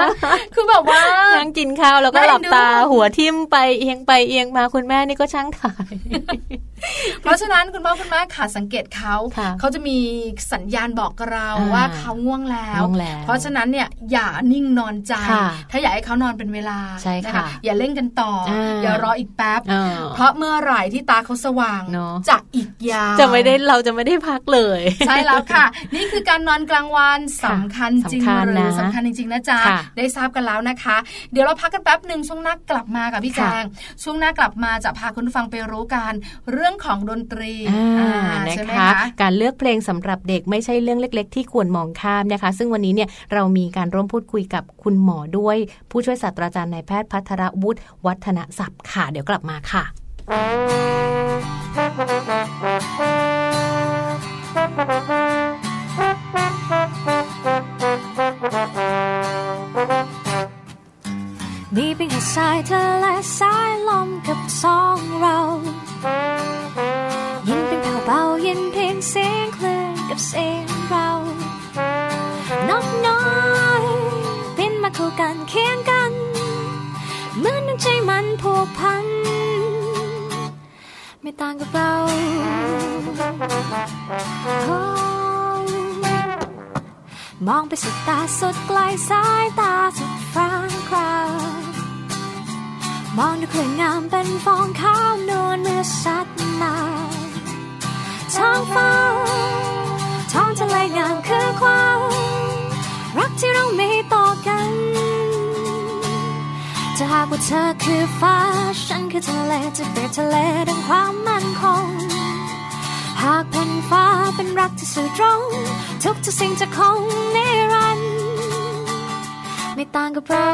Speaker 3: คือแบบว่า
Speaker 2: นั่งกินข้าวแล้วก็หลับตาหัวทิ่มไปเอียงไปเอียงมาคุณแม่นี่ก็ช่างถ่าย
Speaker 3: เพราะฉะนั้นคุณพ่อคุณแม่ขาดสังเกตเขาเขาจะมีสัญญาณบอกเราว่าเขาง่วงแล้ว เพราะฉะนั้นเนี่ยอย่านิ่งนอนใจ ถ้าอยากให้เขานอนเป็นเวลา
Speaker 2: ใช่ค่ะ
Speaker 3: อย่าเล่นกันต่อ อย่ารออีกแป๊บ เพราะเมื่อไหร่ที่ตาเขาสว่างจะอีกยาว
Speaker 2: จะไม่ได้เราจะไม่ได้พักเลย
Speaker 3: ใช่แล้วค่ะ นี่คือการนอนกลางวันสำคัญจริงหรือสำคัญจริงๆนะจ๊ะได้ทราบกันแล้วนะคะ เดี๋ยวเราพักกันแป๊บหนึ่งช่วงหน้ากลับมากับพี่แจงช่วงหน้ากลับมาจะพาคุณฟังไปรู้กันเรื่องของดนตรี
Speaker 2: นะคะการเลือกเพลงสำหรับเด็กไม่ใช่เรื่องเล็ก ๆ ที่ควรมองข้ามนะคะ ซึ่งวันนี้เนี่ยเรามีการร่วมพูดคุยกับคุณหมอด้วย ผู้ช่วยศาสตราจารย์นายแพทย์พัทรวุฒิวัฒนศัพท์ค่ะ เดี๋ยวกลับมาค่ะนี่เป็นแค่สายเธอและสายลมกับสองเรายิ่งเป็นแผ่วเบา
Speaker 5: กันเคียงกัน เหมือนน้ำใจมันผูกพัน ไม่ต่างกับเรา มองไปสุดตาสุดไกลสายตาสุดฟ้าคราวมองดูคลื่นงามเป็นฟองขาวนวลเมื่อชัดมาท้องฟ้าท้องทะเลงามคือความรักที่เรามี จะหากว่าเธอคือฟ้า ฉันคือทะเลจะเปรียบทะเลดังความมั่นคง หากแผ่นฟ้าเป็นรักที่สื่อตรง ทุกทุกสิ่งจะคงนิรันดร์ไม่ต่างกับเรา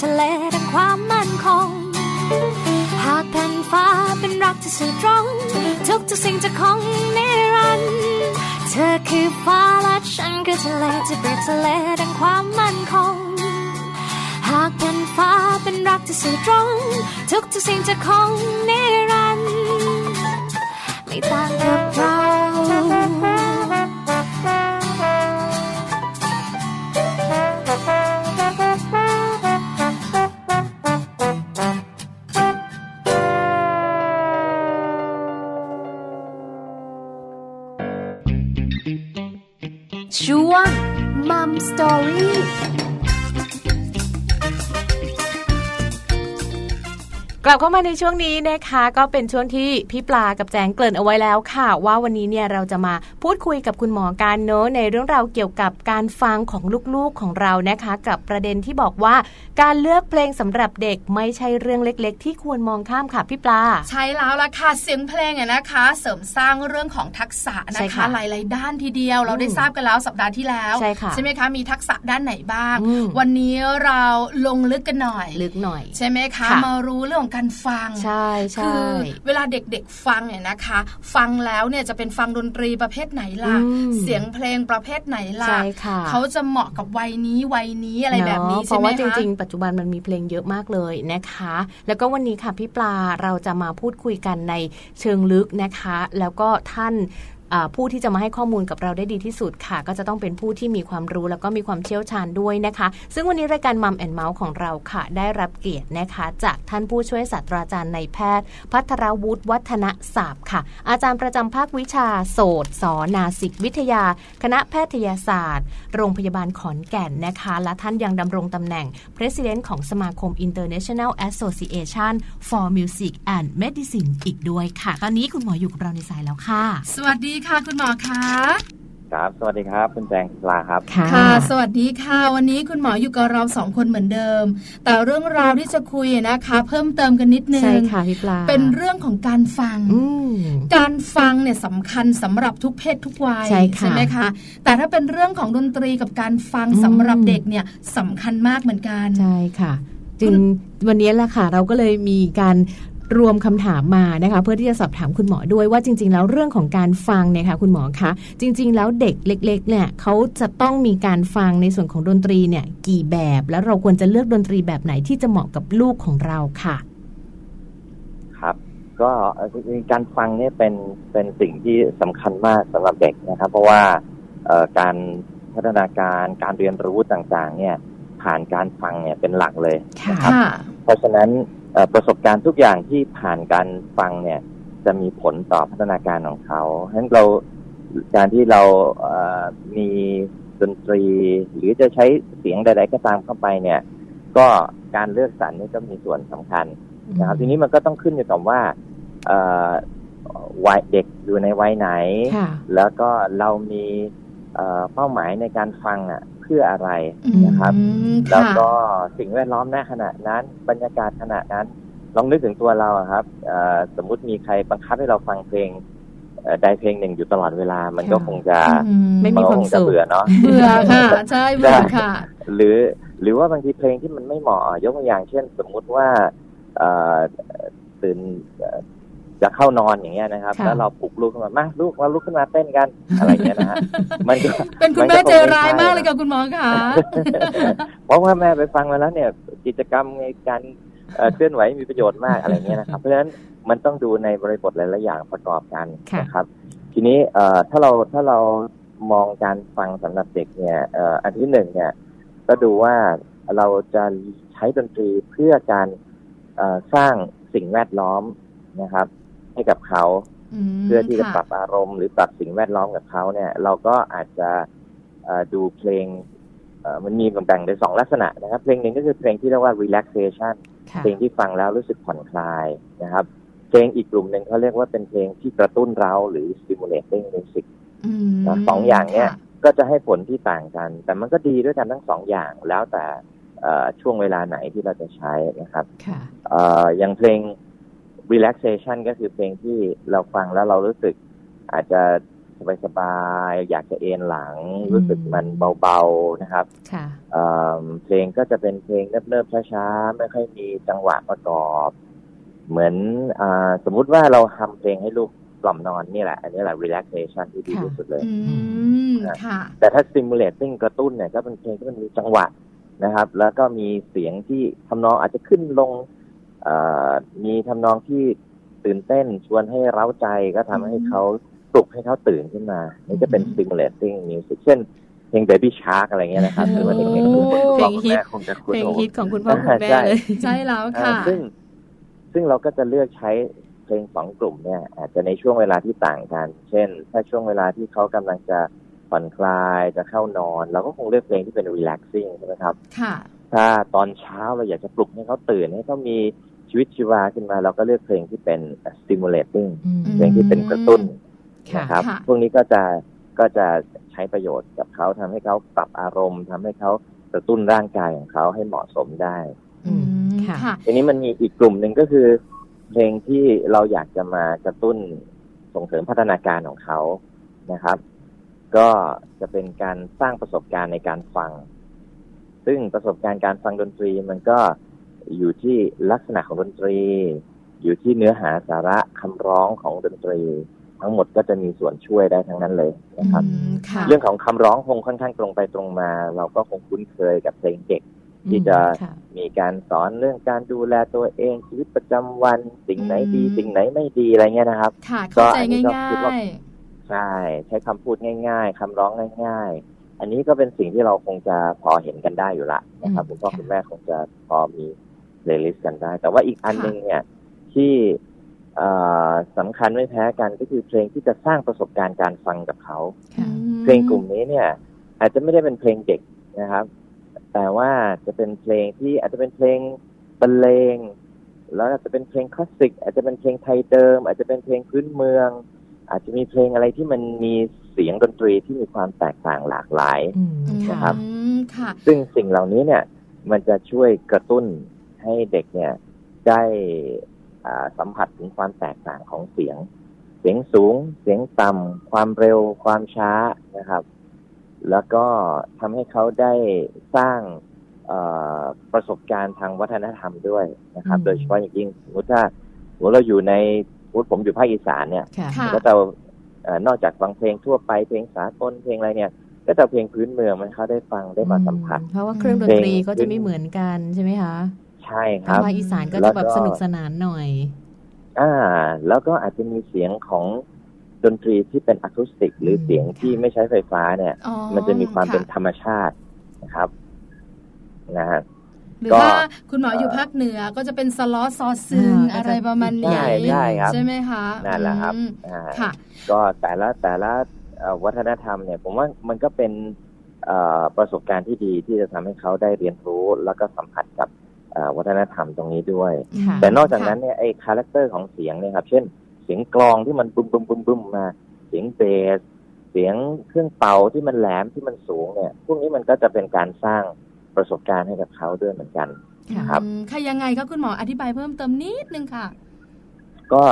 Speaker 5: ทะเลดังความมั่นคง หากแผ่นฟ้าเป็นรักที่สื่อตรง ทุกทุกสิ่งจะคงนิรันดร์เธอคือฟ้าและฉันคือทะเลจะเปรียบทะเลดังความมั่นคง หากแผ่นฟ้าเป็นรักที่สื่อตรง ทุกทุกสิ่งจะคงนิรันดร์ไม่ต่างกับเรา
Speaker 2: กลับเข้ามาในช่วงนี้นะคะก็เป็นช่วงที่พี่ปลากับแจงเกริ่นเอาไว้แล้วค่ะ ว่าวันนี้เนี่ยเราจะมาพูดคุยกับคุณหมอการเนอะในเรื่องราวเกี่ยวกับการฟังของลูกๆของเรานะคะ กับประเด็นที่บอกว่า การเลือกเพลงสำหรับเด็กไม่ใช่เรื่องเล็ก ๆ ที่ควรมองข้ามค่ะพี่ปลา
Speaker 3: ใช่แล้วล่ะค่ะเสียงเพลงเนี่ยนะคะ เสริมสร้างเรื่องของทักษะนะคะหลายๆด้านทีเดียว เราได้ทราบกันแล้วสัปดาห์ที่แล้ว
Speaker 2: ใช่ค่ะ
Speaker 3: ใช่ไหมคะมีทักษะด้านไหนบ้าง วันนี้เราลงลึกกันหน่อย
Speaker 2: ลึกหน่อย
Speaker 3: ใช่ไหมคะมารู้เรื่องของการฟัง
Speaker 2: ใช่ใช่
Speaker 3: คือเวลาเด็กๆฟังเนี่ยนะคะ ฟังแล้วเนี่ยจะเป็นฟังดนตรีประเภทไหนล่ะเสียงเพลงประเภทไหนล่ะเขาจะเหมาะกับวัยนี้วัยนี้อะไรแบบนี้ใช่ไหมคะเพราะ
Speaker 2: ว่าจริงๆปัจจุบันมันมีเพลงเยอะมากเลยนะคะ แล้วก็วันนี้ค่ะพี่ปลาเราจะมาพูดคุยกันในเชิงลึกนะคะ แล้วก็ท่าน ผู้ที่จะมาให้ข้อมูลกับเราได้ดีที่สุดค่ะ ก็จะต้องเป็นผู้ที่มีความรู้แล้วก็มีความเชี่ยวชาญด้วยนะคะ ซึ่งวันนี้รายการมัมแอนเมาส์ของเราค่ะ ได้รับเกียรตินะคะ จากท่านผู้ช่วยศาสตราจารย์ในแพทย์ พัทรวุฒิวัฒนศาสตร์ค่ะ อาจารย์ประจำภาควิชาโสตสอนาสิกวิทยา คณะแพทยศาสตร์ โรงพยาบาลขอนแก่นนะคะ และท่านยังดำรงตำแหน่ง President ของสมาคม International Association for Music and Medicine อีกด้วยค่ะ ตอนนี้คุณหมออยู่กับเราในสายแล้วค่ะ
Speaker 3: สวัสดีค่ะคุณหมอคะ
Speaker 6: ครับ สวัสดีครับ คุณแจงปลาครับ
Speaker 3: ค่ะ สวัสดีค่ะ วันนี้คุณหมออยู่กับเราสองคนเหมือนเดิม แต่เรื่องราวที่จะคุยนะคะ เพิ่มเติมกันนิดนึง ใช่
Speaker 2: ค่ะพี่ปลา
Speaker 3: เป็นเรื่องของการฟัง การฟังเนี่ยสำคัญสำหรับทุกเพศทุกวัยใช่ไหมคะ แต่ถ้าเป็นเรื่องของดนตรีกับการฟังสำหรับเด็กเนี่ยสำคัญมากเหมือนกัน
Speaker 2: ใช่ค่ะ จึงวันนี้แหละค่ะ เราก็เลยมีการ รวมคำถามมานะคะเพื่อที่จะสอบถามคุณหมอด้วยว่าจริง ๆ แล้วเรื่องของการฟังเนี่ยค่ะคุณหมอคะจริง ๆ แล้วเด็กเล็กๆเนี่ยเขาจะต้องมีการฟังในส่วนของดนตรีเนี่ยกี่แบบ แล้วเราควรจะเลือกดนตรีแบบไหนที่จะเหมาะกับลูกของเราค่ะ
Speaker 6: ครับ ก็การฟังเนี่ยเป็นเป็นสิ่งที่สำคัญมากสำหรับเด็กนะครับ เพราะว่าการพัฒนาการการเรียนรู้ต่างๆ เนี่ยผ่านการฟังเนี่ยเป็นหลักเลยนะครับเพราะฉะนั้น ประสบการณ์ทุกอย่างที่ผ่านการฟังเนี่ย จะมีผลต่อพัฒนาการของเขาฉะนั้นเราการที่เรามีดนตรี หรือจะใช้เสียงใด ๆ ก็ตามเข้าไปเนี่ย ก็การเลือกสรรนี่ก็มีส่วนสำคัญนะครับ ทีนี้มันก็ต้องขึ้นอยู่กับว่าวัยเด็กอยู่ในวัยไหน แล้วก็เรามีเป้าหมายในการฟังอะ พื่ออะไรนะครับ แล้วก็สิ่งแวดล้อมในขณะนั้น บรรยากาศขณะนั้น ลองนึกถึงตัวเราอะครับสมมุติมีใครบังคับให้เราฟังเพลงใดเพลงหนึ่งอยู่ตลอดเวลา มันก็คงจะ
Speaker 2: ไม่มีความสุข
Speaker 6: เบื่อเนาะ
Speaker 3: เบื่อค่ะใช่เบื่อค่ะ
Speaker 6: หรือหรือว่าบางทีเพลงที่มันไม่เหมาะยกตัวอย่างเช่น สมมุติว่าตื่น จะเข้านอนอย่างเงี้ยนะครับ แล้วเราปลุกลูกขึ้นมามาลูกมาลุกขึ้นมาเต้นกันอะไรเงี้ยนะฮะ
Speaker 3: มันก็เป็นคุณแม่เจอร้ายมากเลยกับคุณหมอค่ะ
Speaker 6: เพราะว่าแม่ไปฟังมาแล้วเนี่ย กิจกรรมในการเคลื่อนไหวมีประโยชน์มากอะไรเงี้ยนะครับ เพราะฉะนั้นมันต้องดูในบริบทหลายๆอย่างประกอบกันนะครับ ทีนี้เอ่อถ้าเราถ้าเรามองการฟังสำหรับเด็กเนี่ยเอ่ออันที่หนึ่งเนี่ย ก็ดูว่าเราจะใช้ดนตรีเพื่อการสร้างสิ่งแวดล้อมนะครับ ให้กับเขา เพื่อที่จะปรับอารมณ์หรือปรับสิ่งแวดล้อมกับเขาเนี่ย เราก็อาจจะดูเพลงมันมีแบ่งเป็นสองลักษณะนะครับ เพลงหนึ่งก็คือเพลงที่เรียกว่า relaxation เพลงที่ฟังแล้วรู้สึกผ่อนคลายนะครับ เพลงอีกกลุ่มหนึ่งเขาเรียกว่าเป็นเพลงที่กระตุ้นเราหรือ stimulating music สองอย่างเนี้ยก็จะให้ผลที่ต่างกัน แต่มันก็ดีด้วยกันทั้งสองอย่างแล้วแต่ช่วงเวลาไหนที่เราจะใช้นะครับอย่างเพลง relaxation ก็คือเพลงที่เราฟังแล้วเรารู้สึก อาจจะสบายๆอยากจะเอนหลัง รู้สึกมันเบาๆนะครับเพลงก็จะเป็นเพลงเนิบๆช้าๆไม่ค่อยมีจังหวะประกอบ เหมือนอสมมุติว่าเราทำเพลงให้ลูกกล่อมนอนนี่แหละ อันนี้แหละ relaxation ที่ดีที่สุดเลยแต่ถ้า stimulating กระตุ้นเนี่ยก็เป็นเพลงที่มันมีจังหวะนะครับ แล้วก็มีเสียงที่ทำนองอาจจะขึ้นลง มีทำนองที่ตื่นเต้นชวนให้เร้าใจก็ทำให้เขาปลุกให้เขาตื่นขึ้นมา นี่จะเป็น stimulating music เช่นเพลง Baby Shark อะไรเงี้ยนะครับหรือว่าเด็กๆทุกคนพ่อคุณแม่คงจะคุ้น
Speaker 2: เพลงฮิตของคุณพ่อคุณแม่เลยใช่แล้วค่ะ
Speaker 6: ซึ่งซึ่งเราก็จะเลือกใช้เพลงสองกลุ่มเนี่ย อาจจะในช่วงเวลาที่ต่างกัน เช่น ถ้าช่วงเวลาที่เขากำลังจะผ่อนคลายจะเข้านอน เราก็คงเลือกเพลงที่เป็น relaxing ใช่ไหมครับ
Speaker 3: ค่ะ
Speaker 6: ถ้าตอนเช้าเราอยากจะปลุกให้เขาตื่นให้เขามี ชีวิตชีวาขึ้นมา เราก็เลือกเพลงที่เป็น stimulating เพลงที่เป็นกระตุ้นนะครับ พวกนี้ก็จะก็จะใช้ประโยชน์กับเขาทำให้เขาปรับอารมณ์ทำให้เขากระตุ้นร่างกายของเขาให้เหมาะสมได้ทีนี้มันมีอีกกลุ่มหนึ่งก็คือ เพลงที่เราอยากจะมากระตุ้นส่งเสริมพัฒนาการของเขานะครับ ก็จะเป็นการสร้างประสบการณ์ในการฟัง ซึ่งประสบการณ์การฟังดนตรีมันก็ อยู่ที่ลักษณะของดนตรี อยู่ที่เนื้อหาสาระคำร้องของดนตรี ทั้งหมดก็จะมีส่วนช่วยได้ทั้งนั้นเลยนะครับ เรื่องของคำร้องคงค่อนข้างตรงไปตรงมา เราก็คงคุ้นเคยกับเพลงเด็กที่จะมีการสอนเรื่องการดูแลตัวเองชีวิตประจำวัน สิ่งไหนดีสิ่งไหนไม่ดีอะไรเงี้ยนะครับ
Speaker 3: ก็อันนี้ก็คิดว่า
Speaker 6: ใช่ใช้คำพูดง่าย ๆคำร้องง่าย ๆ อันนี้ก็เป็นสิ่งที่เราคงจะพอเห็นกันได้อยู่ละนะครับคุณพ่อคุณแม่คงจะพอมี playlist กันได้ แต่ว่าอีกอันหนึ่งเนี่ยที่สำคัญไม่แพ้กันก็คือเพลงที่จะสร้างประสบการณ์การฟังกับเขา เพลงกลุ่มนี้เนี่ย อาจจะไม่ได้เป็นเพลงเด็กนะครับ แต่ว่าจะเป็นเพลงที่อาจจะเป็นเพลงบรรเลง แล้วอาจจะเป็นเพลงคลาสสิกอาจจะเป็นเพลงไทยเดิม อาจจะเป็นเพลงพื้นเมือง อาจจะมีเพลงอะไรที่มันมีเสียงดนตรีที่มีความแตกต่างหลากหลายนะครับซึ่งสิ่งเหล่านี้เนี่ยมันจะช่วยกระตุ้น ให้เด็กเนี่ยได้สัมผัสถึงความแตกต่างของเสียง เสียงสูง เสียงต่ำความเร็ว ความช้านะครับ แล้วก็ทำให้เขาได้สร้างประสบการณ์ทางวัฒนธรรมด้วยนะครับ โดยเฉพาะอย่างยิ่งสมมติถ้าสมมติเราอยู่ในพูดผมอยู่ภาคอีสานเนี่ยก็จะนอกจากฟังเพลงทั่วไปเพลงสากลเพลงอะไรเนี่ย ก็จะเพลงพื้นเมืองมันเขาได้ฟังได้มาสัมผัส
Speaker 2: เพราะว่าเครื่องดนตรีก็จะไม่เหมือนกันใช่ไหมคะ
Speaker 6: ใช่ครับ
Speaker 2: ภาคอีสานก็จะแบบสนุกสนานหน่อย
Speaker 6: อ่า แล้วก็อาจจะมีเสียงของดนตรีที่เป็นอะคูสติก หรือเสียงที่ไม่ใช้ไฟฟ้าเนี่ย มันจะมีความเป็นธรรมชาตินะครับนะฮะ
Speaker 3: หรือว่าคุณหมออยู่ภาคเหนือก็จะเป็นสล้อซอซึงอะไรประมาณนี้ใช่ใช่ไหมคะ
Speaker 6: นั่นแหละครับค่ะ ก็แต่ละแต่ละวัฒนธรรมเนี่ย ผมว่ามันก็เป็นประสบการณ์ที่ดีที่จะทำให้เขาได้เรียนรู้แล้วก็สัมผัสกับ วัฒนธรรมตรงนี้ด้วย แต่นอกจากนั้นเนี่ยไอ้ character ของเสียงเนี่ยครับ เช่น เสียงกลองที่มันบุ้มบุ้มบุ้มบุ้มมา เสียงเบส เสียงเครื่องเป่าที่มันแหลมที่มันสูงเนี่ย พวกนี้มันก็จะเป็นการสร้างประสบการณ์ให้กับเขาด้วยเหมือนกันครับ
Speaker 3: อืมค่ะยังไงก็คุณหมออธิบายเพิ่มเติมนิดนึงค่ะ
Speaker 6: ก็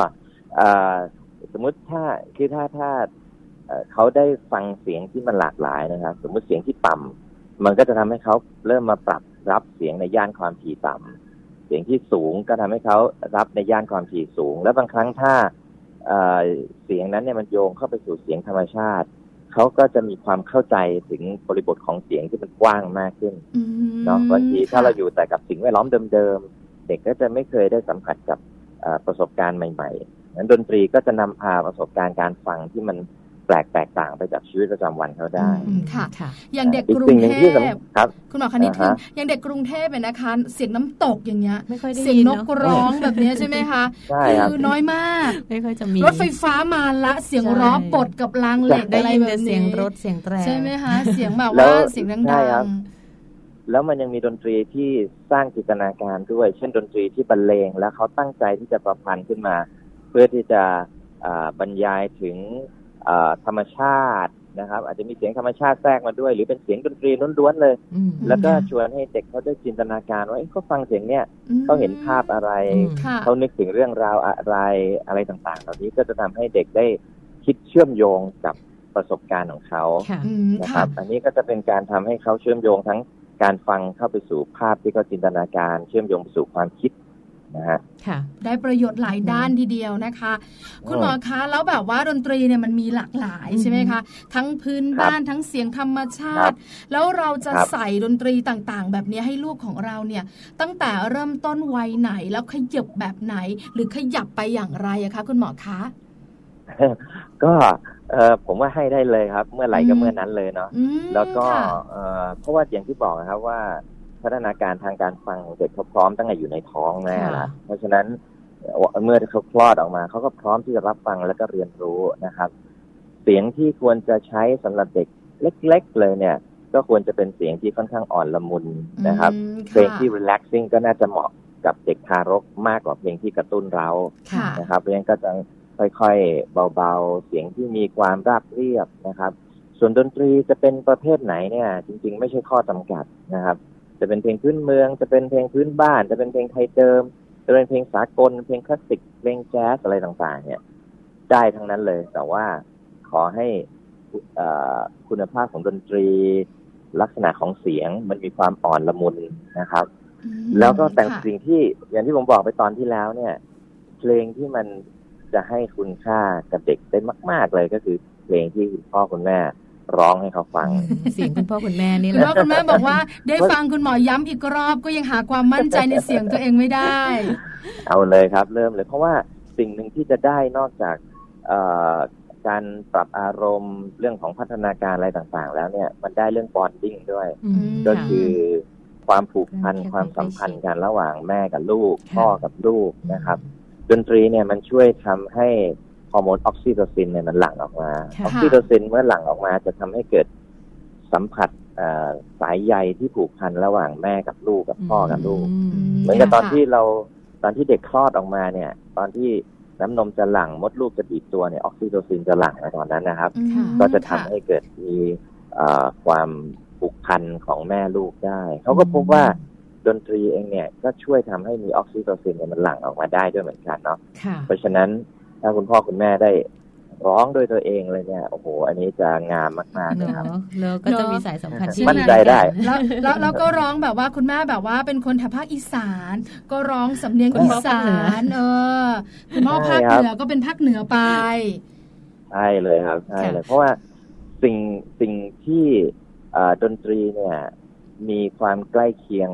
Speaker 6: เอ่อสมมุติถ้าคือถ้าถ้าเอ่อเขาได้ฟังเสียงที่มันหลากหลายนะครับ สมมุติเสียงที่ต่ำมันก็จะทำให้เขาเริ่มมาปรับ รับเสียงในย่านความถี่ต่ำเสียงที่สูงก็ทำให้เขารับในย่านความถี่สูง แล้วบางครั้งถ้าเอ่อเสียงนั้นเนี่ยมันโยงเข้าไปสู่เสียงธรรมชาติเขาก็จะมีความเข้าใจถึงบริบทของเสียงที่มันกว้างมากขึ้น
Speaker 3: อืม
Speaker 6: เนาะบางทีถ้า
Speaker 3: ค่ะ
Speaker 6: เราอยู่แต่กับสิ่งแวดล้อมเดิมๆเด็กก็จะไม่เคยได้สัมผัสกับเอ่อประสบการณ์ใหม่ๆนั้นดนตรีก็จะนำพาประสบการณ์การฟังที่มันแปลกแตกต่างไปจากชีวิตประจำวันเขาได้
Speaker 3: อืมค่ะ
Speaker 2: ค่ะ
Speaker 3: อย่างเด็ก
Speaker 6: อีก
Speaker 3: กรุ
Speaker 6: สิ่
Speaker 3: ง
Speaker 6: งหนึ่
Speaker 3: เท
Speaker 6: งที่สำ
Speaker 3: พ
Speaker 6: ครับ
Speaker 3: คุณหมอคณิตถึง
Speaker 6: อ่าฮะ
Speaker 3: อย่างเด็กกรุงเทพเนี่ยนะคะ เสียงน้ำตกอย่างเงี้ย
Speaker 2: ไม่ค่อยได้
Speaker 3: เสียง
Speaker 2: ยิน
Speaker 3: น
Speaker 2: เน
Speaker 3: ก
Speaker 2: อะ
Speaker 3: ร้องแบบเนี้ยใช่ไหมคะ
Speaker 6: ใช่ครับ
Speaker 3: คือน้อยมาก
Speaker 2: ไม่ค่อยจะมี
Speaker 3: รถไฟฟ้ามาละเสียง
Speaker 2: ใช่
Speaker 3: ร้อปดกับรางเหล็ก
Speaker 2: ได้
Speaker 3: อะไร
Speaker 2: ยิน
Speaker 3: แบ
Speaker 2: แต่
Speaker 3: บ
Speaker 2: เสีย
Speaker 3: นี้
Speaker 2: งรถเสียงแตร
Speaker 3: ใช่ไหมคะเสียงแบบ
Speaker 6: แล้ว
Speaker 3: ว่าเสียงดั
Speaker 6: ใช่
Speaker 3: ง
Speaker 6: ครับแล้วมันยังมีดนตรีที่สร้างจินตนาการด้วย เช่นดนตรีที่บรรเลงแล้วเขาตั้งใจที่จะประพันธ์ขึ้นมา เพื่อที่จะอ่าบรรยายถึงอ่า ธรรมชาตินะครับ อาจจะมีเสียงธรรมชาติแทรกมาด้วย หรือเป็นเสียงดนตรีล้วนๆเลย
Speaker 2: อืม
Speaker 6: แล้วก็
Speaker 2: ค่ะ
Speaker 6: ชวนให้เด็กเขาได้จินตนาการว่าเอ๊ะเขาฟังเสียงเนี้ย
Speaker 3: อืม
Speaker 6: เขาเห็นภาพอะไร
Speaker 2: อืม
Speaker 3: ค่ะ
Speaker 6: เขานึกถึงเรื่องราวอะไรอะไรต่างๆ เหล่านี้ก็จะทำให้เด็กได้คิดเชื่อมโยงกับประสบการณ์ของเขา
Speaker 2: ค่ะ
Speaker 3: อืม
Speaker 6: นะค
Speaker 3: ค่ะ
Speaker 6: รับ อันนี้ก็จะเป็นการทำให้เขาเชื่อมโยงทั้งการฟังเข้าไปสู่ภาพที่เขาจินตนาการ เชื่อมโยงไปสู่ความคิด นะฮะ
Speaker 2: ค่ะ
Speaker 3: ได้ประโยชน์หลายด้านทีเดียวนะคะ คุณหมอคะแล้วแบบว่าดนตรีเนี่ยมันมีหลากหลาย
Speaker 2: อืม
Speaker 3: ใช่ไหมคะ ทั้งพื้นบ้านทั้งเสียงธรรมชา
Speaker 6: ครั
Speaker 3: ติ
Speaker 6: บ
Speaker 3: แล้วเราจะ
Speaker 6: ครับ
Speaker 3: ใส่ดนตรีต่างๆ แบบนี้ให้ลูกของเราเนี่ย ตั้งแต่เริ่มต้นวัยไหนแล้วขยับแบบไหน หรือขยับไปอย่างไรอะคะ คุณหมอคะ
Speaker 6: ก็เออผมว่าให้ได้เลยครับ เมื่อไหร่ก็
Speaker 3: อืม
Speaker 6: เมื่อนั้นเลยเนาะ
Speaker 3: อืม
Speaker 6: แล้วก็
Speaker 3: ค่ะ
Speaker 6: เอ่อเพราะว่าอย่างที่บอกนะครับว่า พัฒนาการทางการฟังของเด็กเขาพร้อมตั้งแต่อยู่ในท้องแม่
Speaker 2: ค่ะ
Speaker 6: ละเพราะฉะนั้นเอ่อเมื่อเขาคลอดออกมาเขาก็พร้อมที่จะรับฟังแล้วก็เรียนรู้นะครับ เสียงที่ควรจะใช้สำหรับเด็กเล็ก ๆ เลยเนี่ย ก็ควรจะเป็นเสียงที่ค่อนข้างอ่อนละมุนนะครับ
Speaker 3: อืม
Speaker 6: เพลง
Speaker 3: ค่ะ
Speaker 6: ที่ relaxing ก็น่าจะเหมาะกับเด็กทารกมากกว่าเพลงที่กระตุ้นเรา
Speaker 3: ค่ะ
Speaker 6: นะครับเพราะฉะนั้นก็จะค่อยๆ เบาๆ เสียงที่มีความราบเรียบนะครับ ส่วนดนตรีจะเป็นประเภทไหนเนี่ย จริง ๆ ไม่ใช่ข้อจำกัดนะครับ จะเป็นเพลงพื้นเมือง จะเป็นเพลงพื้นบ้าน จะเป็นเพลงไทยเดิม จะเป็นเพลงสากล เพลงคลาสสิก เพลงแจ๊สอะไรต่างๆ เนี่ย ได้ทั้งนั้นเลย แต่ว่าขอให้เอ่อคุณภาพของดนตรี ลักษณะของเสียงมันมีความอ่อนละมุนนะครับ
Speaker 3: อืม
Speaker 6: แล้วก็แต่ง
Speaker 3: ค่ะ
Speaker 6: สิ่งที่อย่างที่ผมบอกไปตอนที่แล้วเนี่ย เพลงที่มันจะให้คุณค่ากับเด็กได้มาก ๆเลยก็คือเพลงที่คุณพ่อคุณแม่ ร้องให้เขาฟัง
Speaker 2: เสียงคุณพ่อคุณแม่นี่แห
Speaker 3: คุณ
Speaker 2: ละ
Speaker 3: พ่อคุณแม่บอกว่า ได้ฟังคุณหมอย้ำอีกรอบก็ยังหาความมั่นใจในเสียงตัวเองไม่ได้
Speaker 6: เอาเลยครับ เริ่มเลย เพราะว่าสิ่งหนึ่งที่จะได้นอกจากเอ่อการปรับอารมณ์เรื่องของพัฒนาการอะไรต่างๆ แล้วเนี่ยมันได้เรื่องบอนดิ้งด้วย
Speaker 2: อืม
Speaker 6: ก็
Speaker 2: ค่ะ
Speaker 6: คือความผูกพัน
Speaker 2: การ
Speaker 6: ความสัมพันธ์
Speaker 2: ใกล้ชิด
Speaker 6: กันระหว่างแม่กับลูก
Speaker 2: ค่ะ
Speaker 6: พ่อกับลูกนะครับ ดนตรีเนี่ยมันช่วยทำให้ ฮอร์โมนออกซิโตซินเนี่ยมันหลั่งออกมา
Speaker 2: ค่ะ
Speaker 6: ออกซิโตซินเมื่อหลั่งออกมาจะทำให้เกิดสัมผัสเอ่อสายใยที่ผูกพันระหว่างแม่กับลูกกับพ่อกับลูก
Speaker 2: อืม
Speaker 6: เหมือนกับตอน
Speaker 3: ค่ะ
Speaker 6: ที่เราตอนที่เด็กคลอดออกมาเนี่ย ตอนที่น้ำนมจะหลั่งมดลูกจะบีบตัวเนี่ยออกซิโตซินจะหลั่งในตอนนั้นนะครับ
Speaker 3: อืม
Speaker 6: ก็จะทำให้เกิดมีเอ่อความผูกพันของแม่ลูกได้ เขาก็พบว่าดนตรีเองเนี่ยก็ช่วยทำให้มีออกซิโตซินเนี่ยมันหลั่งออกมาได้ด้วยเหมือนกันเนาะ
Speaker 2: ค่ะ
Speaker 6: เพราะฉะนั้น ถ้าคุณพ่อคุณแม่ได้ร้องด้วยตัวเองเลยเนี่ยโอ้โห อันนี้จะงามมากๆเลย
Speaker 2: เนาะ
Speaker 6: ครับ
Speaker 2: แล้วก็จะมีสายสัมพันธ์ที่
Speaker 6: มั่นใจได้
Speaker 3: แล้วแล้วแล้วก็ร้องแบบว่าคุณแม่แบบว่าเป็นคนแถบภาคอีสาน ก็ร้องสำเนียงอีสานเออคุณพ่อภาคเหนือก็เป็นภาคเหนือไป
Speaker 6: ใช่เลยครับใช่เลยเพราะว่าสิ่งสิ่งที่เอ่อดนตรีเนี่ย มีความใกล้เคียง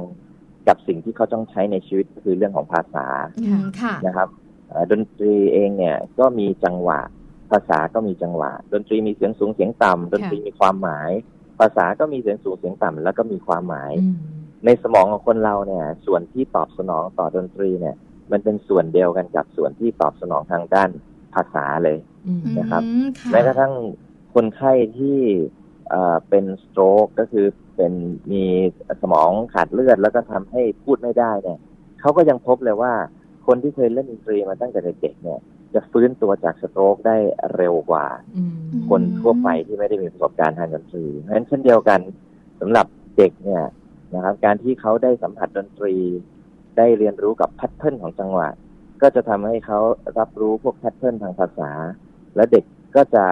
Speaker 6: กับสิ่งที่เขาต้องใช้ในชีวิตก็คือเรื่องของภาษา
Speaker 3: อืมค่ะ
Speaker 6: นะครับเอ่อ ดนตรีเองเนี่ยก็มีจังหวะ ภาษาก็มีจังหวะ ดนตรีมีเสียงสูงเสียงต่ำดนตรีมีความหมาย ภาษาก็มีเสียงสูงเสียงต่ำแล้วก็มีความหมาย
Speaker 2: อืม
Speaker 6: ในสมองของคนเราเนี่ย ส่วนที่ตอบสนองต่อดนตรีเนี่ย มันเป็นส่วนเดียวกันกับส่วนที่ตอบสนองทางด้านภาษาเลย
Speaker 2: อืม
Speaker 6: นะครับ
Speaker 3: อืมค่ะ
Speaker 6: แม้กระทั่งคนไข้ที่เอ่อเป็นสโตรกก็คือเป็นมีสมองขาดเลือดแล้วก็ทำให้พูดไม่ได้เนี่ยเขาก็ยังพบเลยว่า คนที่เคยเล่นดนตรีมาตั้งแต่เด็กๆเนี่ย จะฟื้นตัวจากสโตรกได้เร็วกว่า
Speaker 2: อืม
Speaker 6: คนทั่วไปที่ไม่ได้มีประสบการณ์ทางดนตรี เพราะฉะนั้นเช่นเดียวกันสำหรับเด็กเนี่ยนะครับ การที่เขาได้สัมผัสดนตรี ได้เรียนรู้กับ pattern ของจังหวะก็จะทำให้เขารับรู้พวก pattern ทางภาษา และเด็กก็จะ